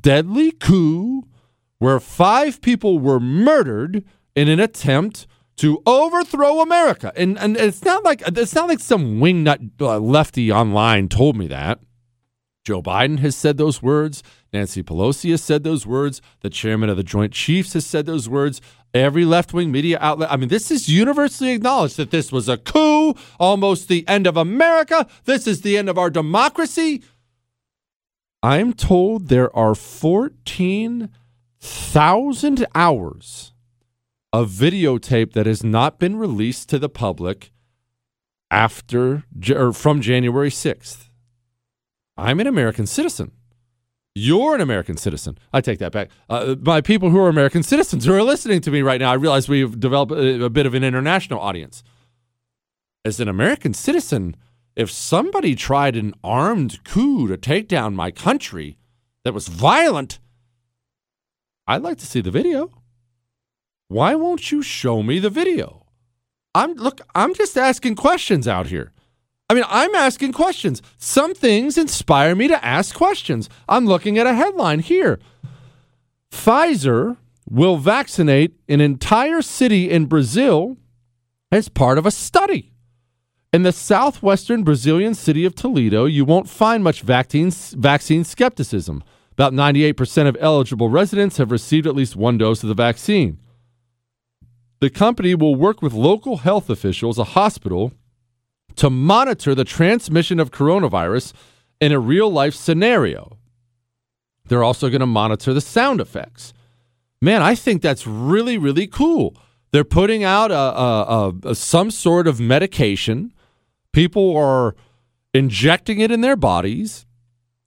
deadly coup where five people were murdered in an attempt to overthrow America. And and it's not like it's not like some wingnut uh, lefty online told me that. Joe Biden has said those words. Nancy Pelosi has said those words. The chairman of the Joint Chiefs has said those words. Every left wing media outlet. I mean, this is universally acknowledged that this was a coup, almost the end of America. This is the end of our democracy. I'm told there are 14,000 hours of videotape that has not been released to the public after or from January 6th. I'm an American citizen. You're an American citizen. I take that back. Uh, my people who are American citizens who are listening to me right now, I realize we've developed a, a bit of an international audience. As an American citizen, if somebody tried an armed coup to take down my country that was violent, I'd like to see the video. Why won't you show me the video? I'm look, I'm just asking questions out here. I mean, I'm asking questions. Some things inspire me to ask questions. I'm looking at a headline here. Pfizer will vaccinate an entire city in Brazil as part of a study. In the southwestern Brazilian city of Toledo, you won't find much vaccine, vaccine skepticism. About 98% of eligible residents have received at least one dose of the vaccine. The company will work with local health officials, a hospital, to monitor the transmission of coronavirus in a real life scenario. They're also going to monitor the sound effects. Man, I think that's really, really cool. They're putting out a, a, a, some sort of medication. People are injecting it in their bodies,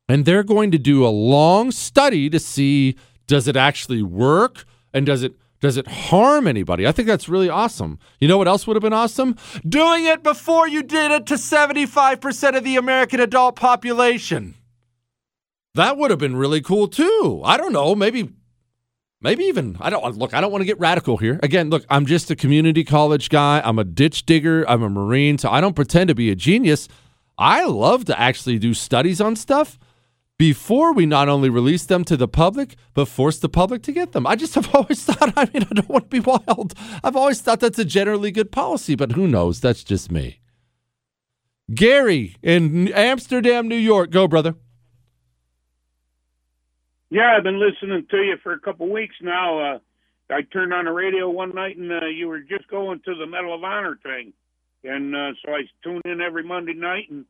and they're going to do a long study to see does it actually work and does it does it harm anybody? I think that's really awesome. You know what else would have been awesome? Doing it before you did it to 75% of the American adult population. That would have been really cool too. I don't know, maybe maybe even I don't look, I don't want to get radical here. Again, look, I'm just a community college guy. I'm a ditch digger, I'm a marine, so I don't pretend to be a genius. I love to actually do studies on stuff before we not only release them to the public, but force the public to get them. I just have <laughs> always thought, I mean, I don't want to be wild. I've always thought that's a generally good policy, but who knows? That's just me. Gary in Amsterdam, New York. Go, brother. Yeah, I've been listening to you for a couple weeks now. Uh, I turned on the radio one night and uh, you were just going to the Medal of Honor thing. And uh, so I tune in every Monday night and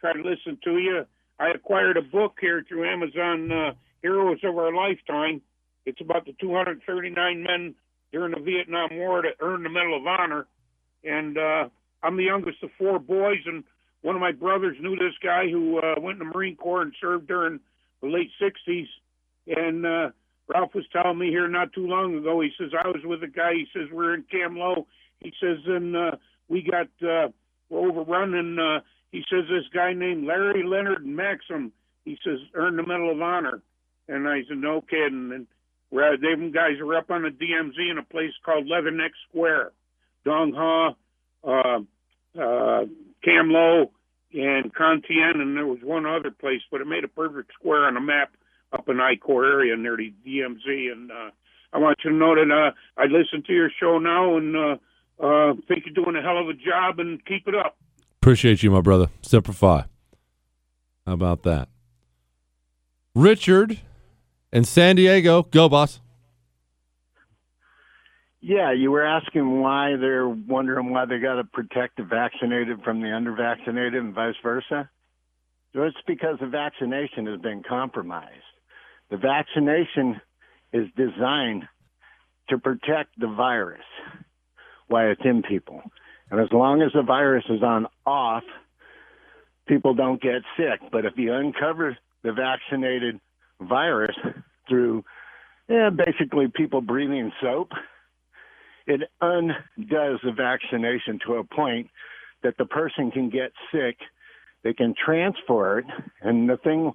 try to listen to you I acquired a book here through Amazon, uh, Heroes of Our Lifetime. It's about the 239 men during the Vietnam War that earned the Medal of Honor. And uh, I'm the youngest of four boys, and one of my brothers knew this guy who uh, went in the Marine Corps and served during the late 60s. And uh, Ralph was telling me here not too long ago, he says, I was with a guy, he says, we're in Cam Lo. He says, and uh, we got, uh, overrun, and uh, he says this guy named Larry Leonard Maxam, he says, earned the Medal of Honor. And I said, no kidding. And we're, them guys are up on the DMZ in a place called Leatherneck Square. Dong Ha, uh, uh, Cam Lo, and Con Thien, and there was one other place, but it made a perfect square on the map up in I Corps area near the DMZ. And uh, I want you to know that uh, I listen to your show now and uh, uh, think you're doing a hell of a job and keep it up. Appreciate you, my brother. Semper Fi. How about that? Richard in San Diego. Go, boss. Yeah, you were asking why they're wondering why they got to protect the vaccinated from the undervaccinated and vice versa. So it's because the vaccination has been compromised. The vaccination is designed to protect the virus while it's in people. And as long as the virus is on off, people don't get sick. But if you uncover the vaccinated virus through yeah, basically people breathing soap, it undoes the vaccination to a point that the person can get sick, they can transfer it, and the thing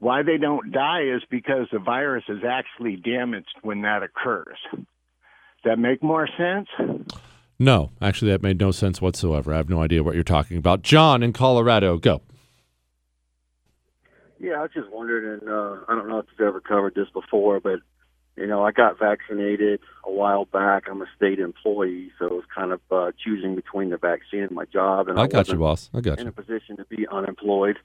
why they don't die is because the virus is actually damaged when that occurs. Does that make more sense? No, actually, that made no sense whatsoever. I have no idea what you're talking about. John in Colorado, go. Yeah, I was just wondering, and uh, I don't know if you've ever covered this before, but you know, I got vaccinated a while back. I'm a state employee, so it was kind of uh, choosing between the vaccine and my job. And I, I got you, boss. I got in you. In a position to be unemployed.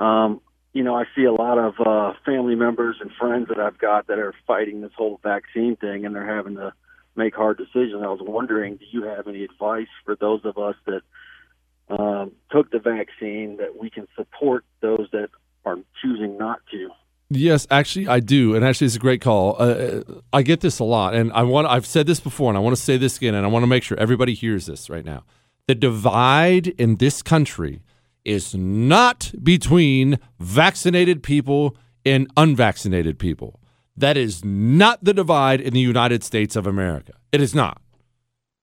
Um, you know, I see a lot of uh, family members and friends that I've got that are fighting this whole vaccine thing, and they're having to make hard decisions. I was wondering, do you have any advice for those of us that um, took the vaccine that we can support those that are choosing not to? Yes, actually, I do, and actually, it's a great call. Uh, I get this a lot, and I want. I've said this before, and I want to say this again, and I want to make sure everybody hears this right now. The divide in this country is not between vaccinated people and unvaccinated people. That is not the divide in the United States of America. It is not.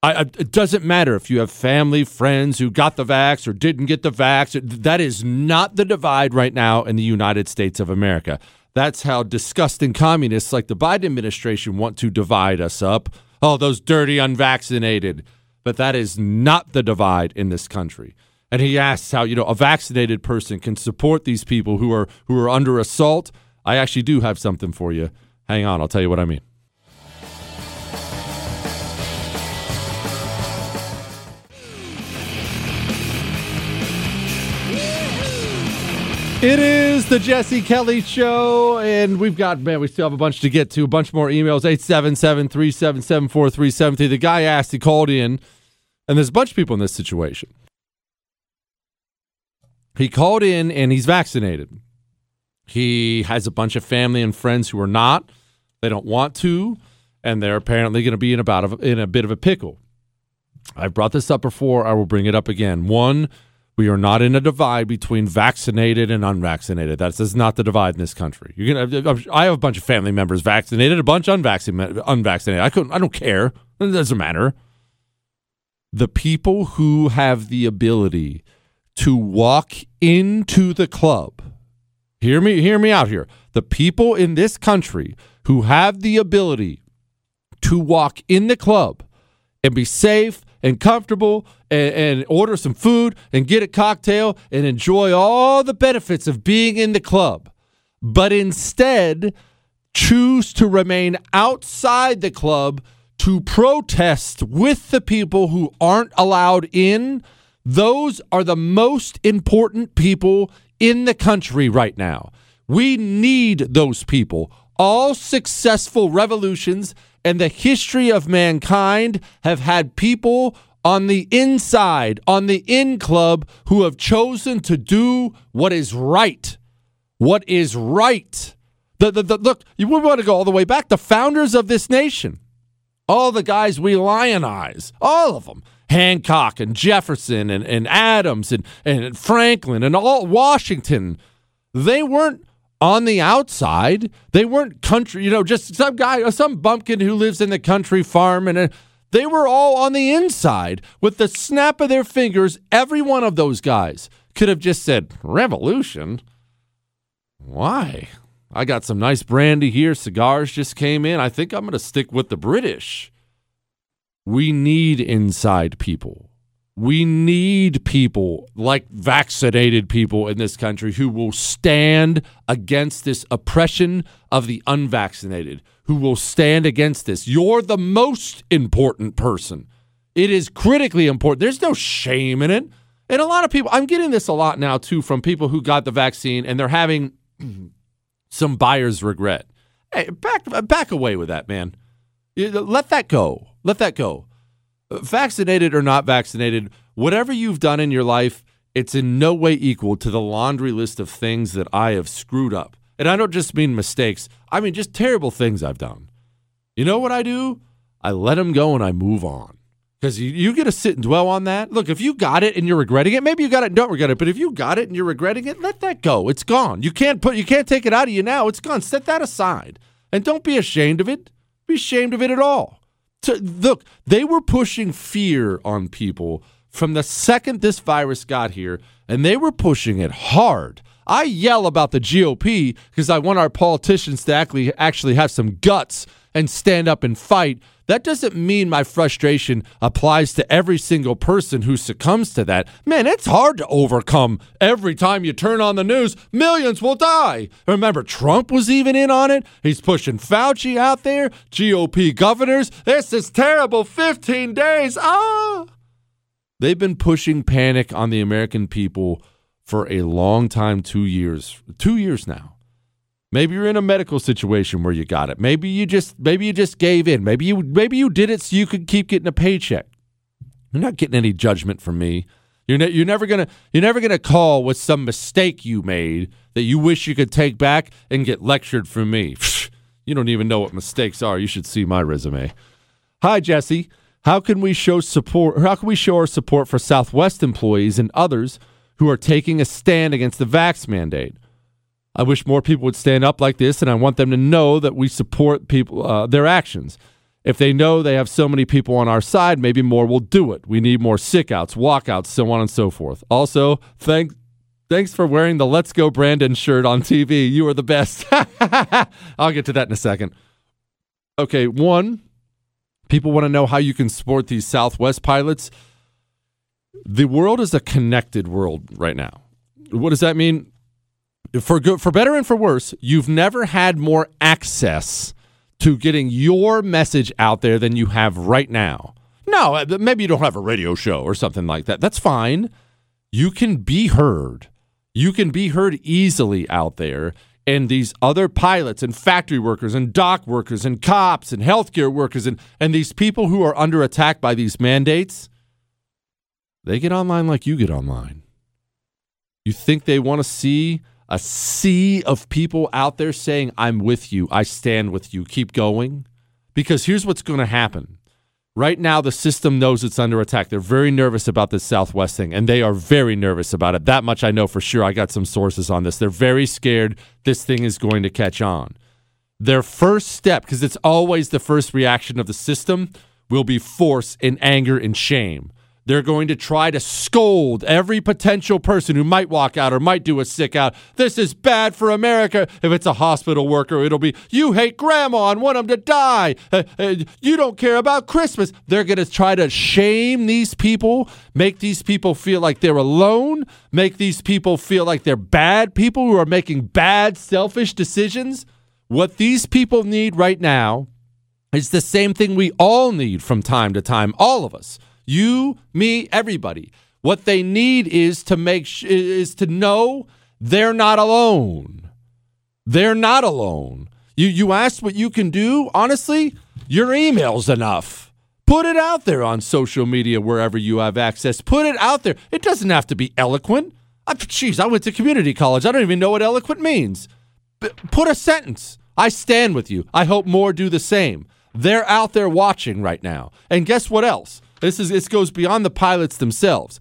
I, it doesn't matter if you have family, friends who got the vax or didn't get the vax. That is not the divide right now in the United States of America. That's how disgusting communists like the Biden administration want to divide us up. Oh, those dirty unvaccinated. but that is not the divide in this country. And he asks how you know a vaccinated person can support these people who are who are under assault. I actually do have something for you. Hang on, I'll tell you what I mean. It is the Jesse Kelly Show, and we've got, man, we still have a bunch to get to, a bunch more emails 877 377 4373. The guy asked, he called in, and there's a bunch of people in this situation. He called in and he's vaccinated. He has a bunch of family and friends who are not. They don't want to, and they're apparently going to be in about a, in a bit of a pickle. I've brought this up before. I will bring it up again. One, we are not in a divide between vaccinated and unvaccinated. That's, that's not the divide in this country. You're gonna. I have a bunch of family members vaccinated, a bunch unvaccinated. Unvaccinated. I couldn't. I don't care. It doesn't matter. The people who have the ability to walk into the club. Hear me. Hear me out here. The people in this country who have the ability to walk in the club and be safe and comfortable and, and, order some food and get a cocktail and enjoy all the benefits of being in the club, but instead choose to remain outside the club to protest with the people who aren't allowed in. Those are the most important people in the country right now. We need those people. All successful revolutions and the history of mankind have had people on the inside, on the in club, who have chosen to do what is right. What is right. The, the, the, look, you would want to go all the way back. The founders of this nation, all the guys we lionize, all of them. Hancock and Jefferson and, and Adams and, and Franklin and all Washington, they weren't on the outside. They weren't country, you know, just some guy, some bumpkin who lives in the country farm, and uh, they were all on the inside. With the snap of their fingers, every one of those guys could have just said, Revolution? Why? I got some nice brandy here. Cigars just came in. I think I'm going to stick with the British. We need inside people. We need people like vaccinated people in this country who will stand against this oppression of the unvaccinated, who will stand against this. You're the most important person. It is critically important. There's no shame in it. And a lot of people, I'm getting this a lot now too from people who got the vaccine and they're having <clears throat> some buyer's regret. Hey, back back away with that, man. Let that go. Let that go vaccinated or not vaccinated, whatever you've done in your life, it's in no way equal to the laundry list of things that I have screwed up. And I don't just mean mistakes, I mean just terrible things I've done. You know what I do? I let them go and I move on. Because you, you get to sit and dwell on that. Look, if you got it and you're regretting it, maybe you got it and don't regret it. But if you got it and you're regretting it, let that go. It's gone. You can't put you can't take it out of you now. It's gone. Set that aside. And don't be ashamed of it. Be ashamed of it at all to look, they were pushing fear on people from the second this virus got here, and they were pushing it hard. I yell about the GOP because I want our politicians to actually actually have some guts and stand up and fight that doesn't mean my frustration applies to every single person who succumbs to that. Man, it's hard to overcome. Every time you turn on the news, millions will die. Remember, Trump was even in on it. He's pushing Fauci out there, GOP governors. This is terrible. 15 days. Ah! They've been pushing panic on the American people for a long time two years. Two years now. Maybe you're in a medical situation where you got it. Maybe you just maybe you just gave in. Maybe you maybe you did it so you could keep getting a paycheck. You're not getting any judgment from me. You're ne- you're never gonna you're never gonna call with some mistake you made that you wish you could take back and get lectured from me. <laughs> you don't even know what mistakes are. You should see my resume. Hi Jesse. How can we show support? How can we show our support for Southwest employees and others who are taking a stand against the vax mandate? I wish more people would stand up like this, and I want them to know that we support people uh, their actions. If they know they have so many people on our side, maybe more will do it. We need more sick outs, walkouts, so on and so forth. Also, thank, thanks for wearing the Let's Go Brandon shirt on TV. You are the best. <laughs> I'll get to that in a second. Okay, one, People want to know how you can support these Southwest pilots. The world is a connected world right now. What does that mean? For good, for better and for worse, you've never had more access to getting your message out there than you have right now. No, uh, maybe you don't have a radio show or something like that. That's fine. You can be heard. You can be heard easily out there. And these other pilots and factory workers and dock workers and cops and healthcare workers and, and these people who are under attack by these mandates, they get online like you get online. You think they want to see a sea of people out there saying, I'm with you, I stand with you, keep going? Because here's what's going to happen. Right now, the system knows it's under attack. They're very nervous about this Southwest thing, and they are very nervous about it. That much I know for sure. I got some sources on this. They're very scared this thing is going to catch on. Their first step, because it's always the first reaction of the system, will be force and anger and shame. They're going to try to scold every potential person who might walk out or might do a sick out. This is bad for America. If it's a hospital worker, it'll be, you hate grandma and want them to die. Uh, uh, you don't care about Christmas. They're going to try to shame these people, make these people feel like they're alone, make these people feel like they're bad people who are making bad, selfish decisions. What these people need right now is the same thing we all need from time to time, all of us you, me, everybody. What they need is to make sh- is to know they're not alone. They're not alone. You you asked what you can do. Honestly, your email's enough. Put it out there on social media wherever you have access. Put it out there. It doesn't have to be eloquent. Jeez, I went to community college. I don't even know what eloquent means. But put a sentence. I stand with you. I hope more do the same. They're out there watching right now. And guess what else? This is this goes beyond the pilots themselves.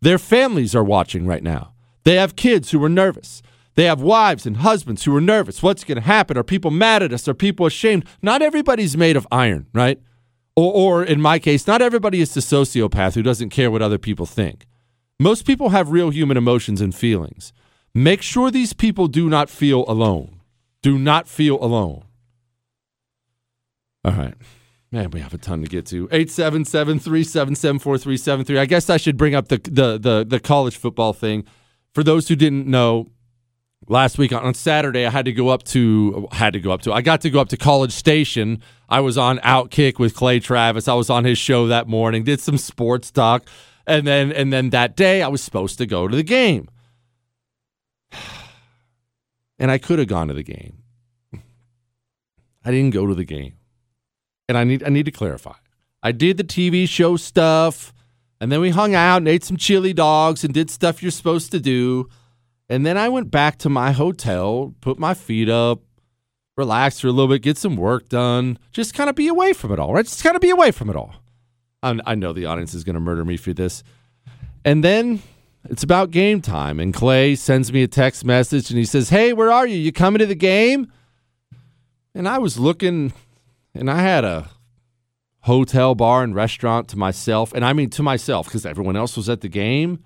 Their families are watching right now. They have kids who are nervous. They have wives and husbands who are nervous. What's going to happen? Are people mad at us? Are people ashamed? Not everybody's made of iron, right? Or, or in my case, not everybody is the sociopath who doesn't care what other people think. Most people have real human emotions and feelings. Make sure these people do not feel alone. Do not feel alone. All right. Man, we have a ton to get to. 877-377-4373. I guess I should bring up the, the the the college football thing. For those who didn't know, last week on Saturday I had to go up to had to go up to I got to go up to College Station. I was on Outkick with Clay Travis. I was on his show that morning, did some sports talk, and then and then that day I was supposed to go to the game. <sighs> And I could have gone to the game. <sighs> I didn't go to the game and I need I need to clarify. I did the TV show stuff, and then we hung out and ate some chili dogs and did stuff you're supposed to do. And then I went back to my hotel, put my feet up, relax for a little bit, get some work done, just kind of be away from it all, right? Just kind of be away from it all. i I know the audience is going to murder me for this. And then it's about game time, and Clay sends me a text message and he says, Hey, where are you? You coming to the game? And I was looking and I had a hotel, bar, and restaurant to myself. And I mean to myself because everyone else was at the game.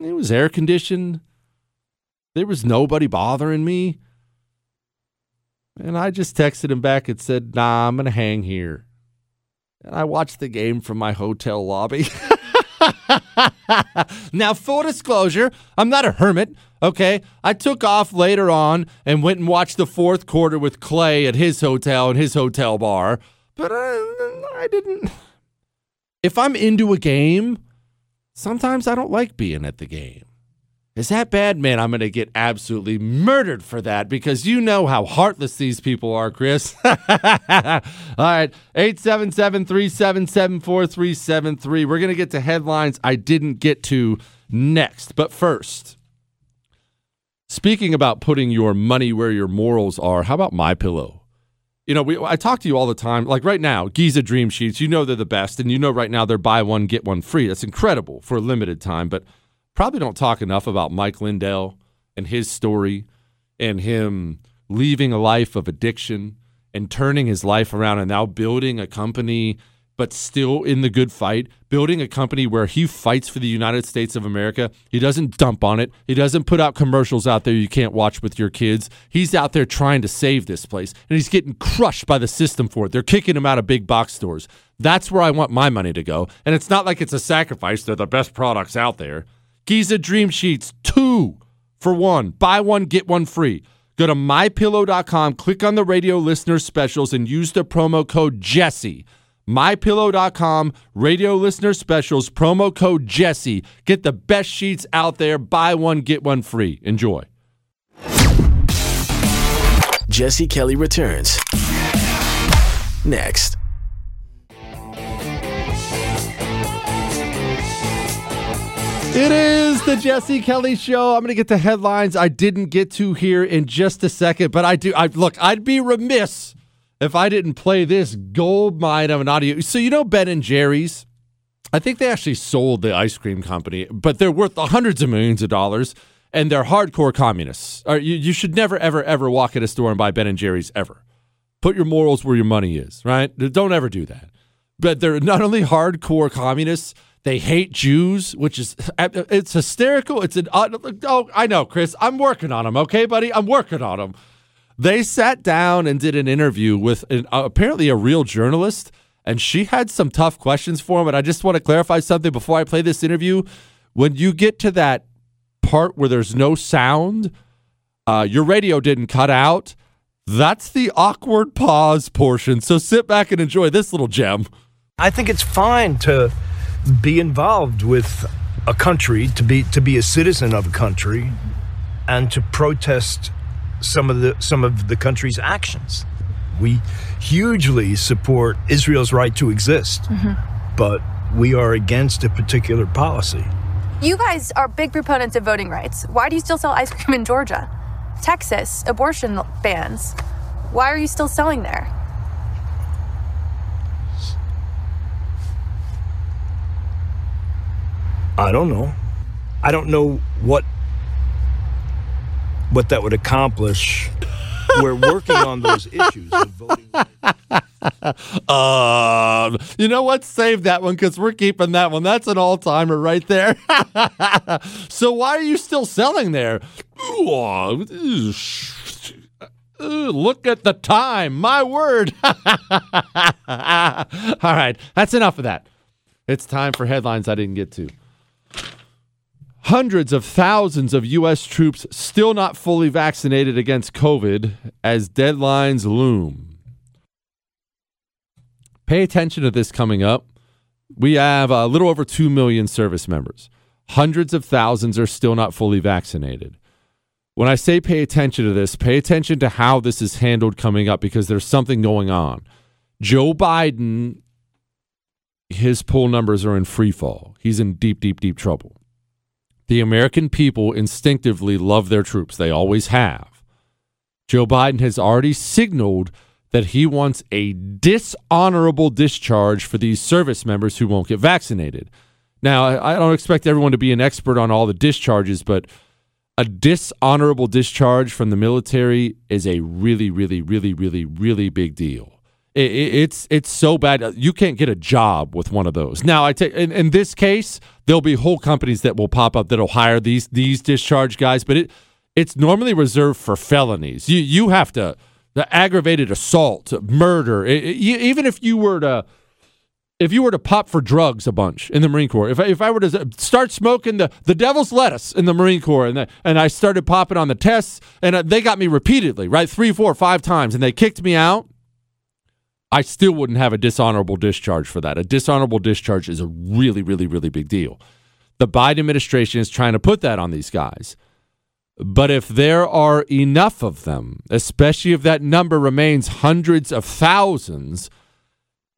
It was air conditioned. There was nobody bothering me. And I just texted him back and said, Nah, I'm going to hang here. And I watched the game from my hotel lobby. <laughs> now, full disclosure, I'm not a hermit. Okay. I took off later on and went and watched the fourth quarter with Clay at his hotel and his hotel bar. But I, I didn't. If I'm into a game, sometimes I don't like being at the game. Is that bad? Man, I'm going to get absolutely murdered for that because you know how heartless these people are, Chris. <laughs> All right, 877 377 4373. We're going to get to headlines I didn't get to next. But first, speaking about putting your money where your morals are, how about MyPillow? You know, we, I talk to you all the time. Like right now, Giza Dream Sheets, you know they're the best, and you know right now they're buy one, get one free. That's incredible for a limited time. But probably don't talk enough about Mike Lindell and his story and him leaving a life of addiction and turning his life around and now building a company. But still in the good fight, building a company where he fights for the United States of America. He doesn't dump on it. He doesn't put out commercials out there you can't watch with your kids. He's out there trying to save this place, and he's getting crushed by the system for it. They're kicking him out of big box stores. That's where I want my money to go. And it's not like it's a sacrifice. They're the best products out there. Giza Dream Sheets, two for one. Buy one, get one free. Go to mypillow.com, click on the radio listener specials, and use the promo code Jesse. MyPillow.com, radio listener specials, promo code Jesse. Get the best sheets out there. Buy one, get one free. Enjoy. Jesse Kelly returns next. It is the Jesse Kelly Show. I'm going to get the headlines I didn't get to here in just a second, but I do. I look. I'd be remiss if I didn't play this gold mine of an audio. So you know Ben and Jerry's. I think they actually sold the ice cream company, but they're worth hundreds of millions of dollars, and they're hardcore communists. You, you should never, ever, ever walk in a store and buy Ben and Jerry's ever. Put your morals where your money is. Right? Don't ever do that. But they're not only hardcore communists they hate Jews, which is uh, it's hysterical. It's an uh, oh, I know, Chris. I'm working on them. Okay, buddy, I'm working on them. They sat down and did an interview with an, uh, apparently a real journalist, and she had some tough questions for him. And I just want to clarify something before I play this interview. When you get to that part where there's no sound, uh, your radio didn't cut out. That's the awkward pause portion. So sit back and enjoy this little gem. I think it's fine to be involved with a country, to be to be a citizen of a country, and to protest some of the some of the country's actions. We hugely support Israel's right to exist, mm-hmm. but we are against a particular policy. You guys are big proponents of voting rights. Why do you still sell ice cream in Georgia? Texas, abortion bans. Why are you still selling there? I don't know. I don't know what what that would accomplish. We're working on those issues of voting. <laughs> um, you know what? Save that one because we're keeping that one. That's an all timer right there. <laughs> so why are you still selling there? look at the time. My word. <laughs> all right, that's enough of that. It's time for headlines I didn't get to. Hundreds of thousands of U.S. troops still not fully vaccinated against COVID as deadlines loom. Pay attention to this coming up. We have uh, a little over 2 million service members. Hundreds of thousands are still not fully vaccinated. When I say pay attention to this, pay attention to how this is handled coming up because there's something going on. Joe Biden, his poll numbers are in free fall. He's in deep, deep, deep trouble. The American people instinctively love their troops. They always have. Joe Biden has already signaled that he wants a dishonorable discharge for these service members who won't get vaccinated. Now, I don't expect everyone to be an expert on all the discharges, but a dishonorable discharge from the military is a really, really, really, really, really big deal. It, it, it's it's so bad you can't get a job with one of those. Now, I take in, in this case, there'll be whole companies that will pop up that'll hire these these discharge guys, but it it's normally reserved for felonies. You you have to the aggravated assault, murder. It, you, even if you were to if you were to pop for drugs a bunch in the Marine Corps, if I, if I were to start smoking the, the devil's lettuce in the Marine Corps, and the, and I started popping on the tests, and uh, they got me repeatedly, right, three, four, five times, and they kicked me out, I still wouldn't have a dishonorable discharge for that. A dishonorable discharge is a really, really, really big deal. The Biden administration is trying to put that on these guys. But if there are enough of them, especially if that number remains hundreds of thousands,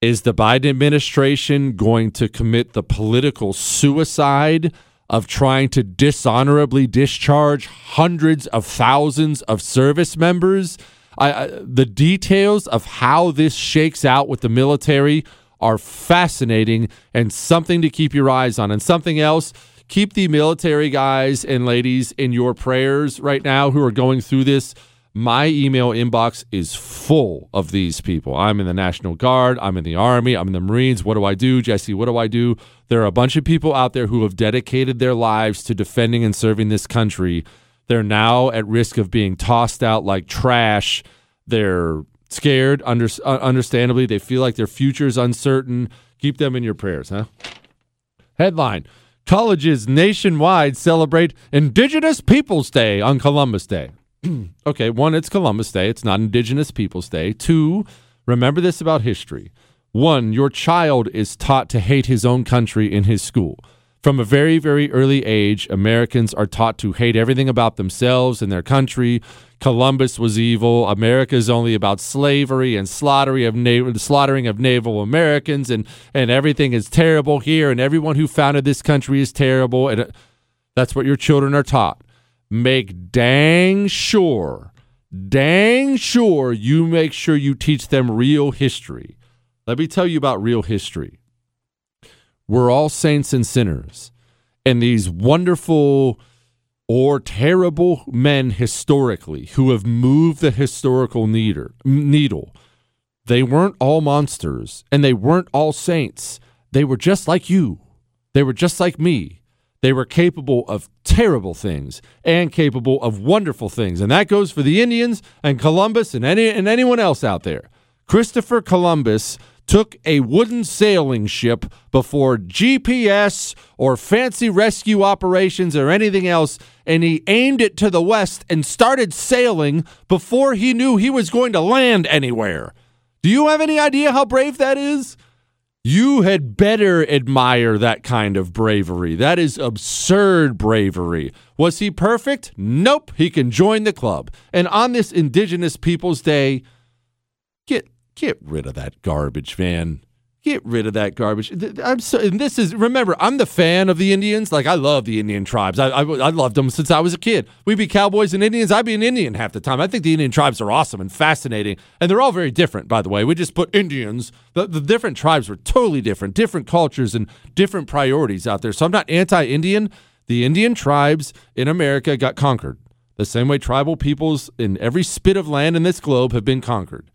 is the Biden administration going to commit the political suicide of trying to dishonorably discharge hundreds of thousands of service members? I, I, the details of how this shakes out with the military are fascinating and something to keep your eyes on. And something else, keep the military guys and ladies in your prayers right now who are going through this My email inbox is full of these people. I'm in the National Guard. I'm in the Army. I'm in the Marines. What do I do? Jesse, what do I do? There are a bunch of people out there who have dedicated their lives to defending and serving this country. They're now at risk of being tossed out like trash. They're scared, under, uh, understandably. They feel like their future is uncertain. Keep them in your prayers, huh? Headline Colleges nationwide celebrate Indigenous Peoples Day on Columbus Day. <clears throat> okay, one, it's Columbus Day. It's not Indigenous Peoples Day. Two, remember this about history. One, your child is taught to hate his own country in his school. From a very, very early age, Americans are taught to hate everything about themselves and their country. Columbus was evil. America is only about slavery and slaughtering of, na- slaughtering of naval Americans, and, and everything is terrible here, and everyone who founded this country is terrible. And uh, that's what your children are taught. Make dang sure, dang sure you make sure you teach them real history. Let me tell you about real history we're all saints and sinners. And these wonderful or terrible men historically who have moved the historical needle, they weren't all monsters and they weren't all saints. They were just like you. They were just like me. They were capable of terrible things and capable of wonderful things. And that goes for the Indians and Columbus and, any, and anyone else out there. Christopher Columbus took a wooden sailing ship before GPS or fancy rescue operations or anything else, and he aimed it to the west and started sailing before he knew he was going to land anywhere. Do you have any idea how brave that is? You had better admire that kind of bravery. That is absurd bravery. Was he perfect? Nope. He can join the club. And on this Indigenous Peoples Day, get Get rid of that garbage, man. Get rid of that garbage. I'm so, and this is remember, I'm the fan of the Indians. Like I love the Indian tribes. I, I, I loved them since I was a kid. We'd be cowboys and Indians. I'd be an Indian half the time. I think the Indian tribes are awesome and fascinating, and they're all very different. By the way, we just put Indians. The, the different tribes were totally different, different cultures and different priorities out there. So I'm not anti-Indian. The Indian tribes in America got conquered the same way tribal peoples in every spit of land in this globe have been conquered.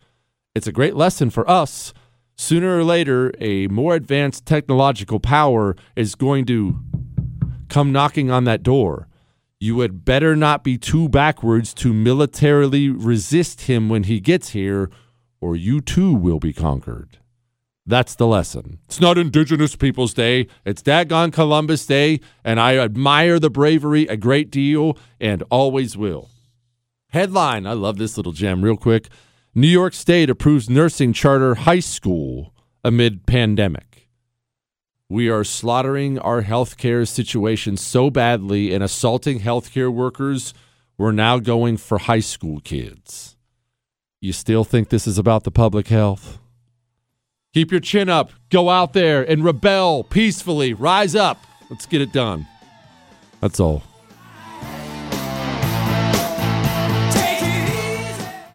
It's a great lesson for us. Sooner or later, a more advanced technological power is going to come knocking on that door. You had better not be too backwards to militarily resist him when he gets here, or you too will be conquered. That's the lesson. It's not Indigenous Peoples Day. It's Dagon Columbus Day, and I admire the bravery a great deal and always will. Headline I love this little gem, real quick. New York State approves nursing charter high school amid pandemic. We are slaughtering our healthcare situation so badly and assaulting healthcare workers, we're now going for high school kids. You still think this is about the public health? Keep your chin up. Go out there and rebel peacefully. Rise up. Let's get it done. That's all.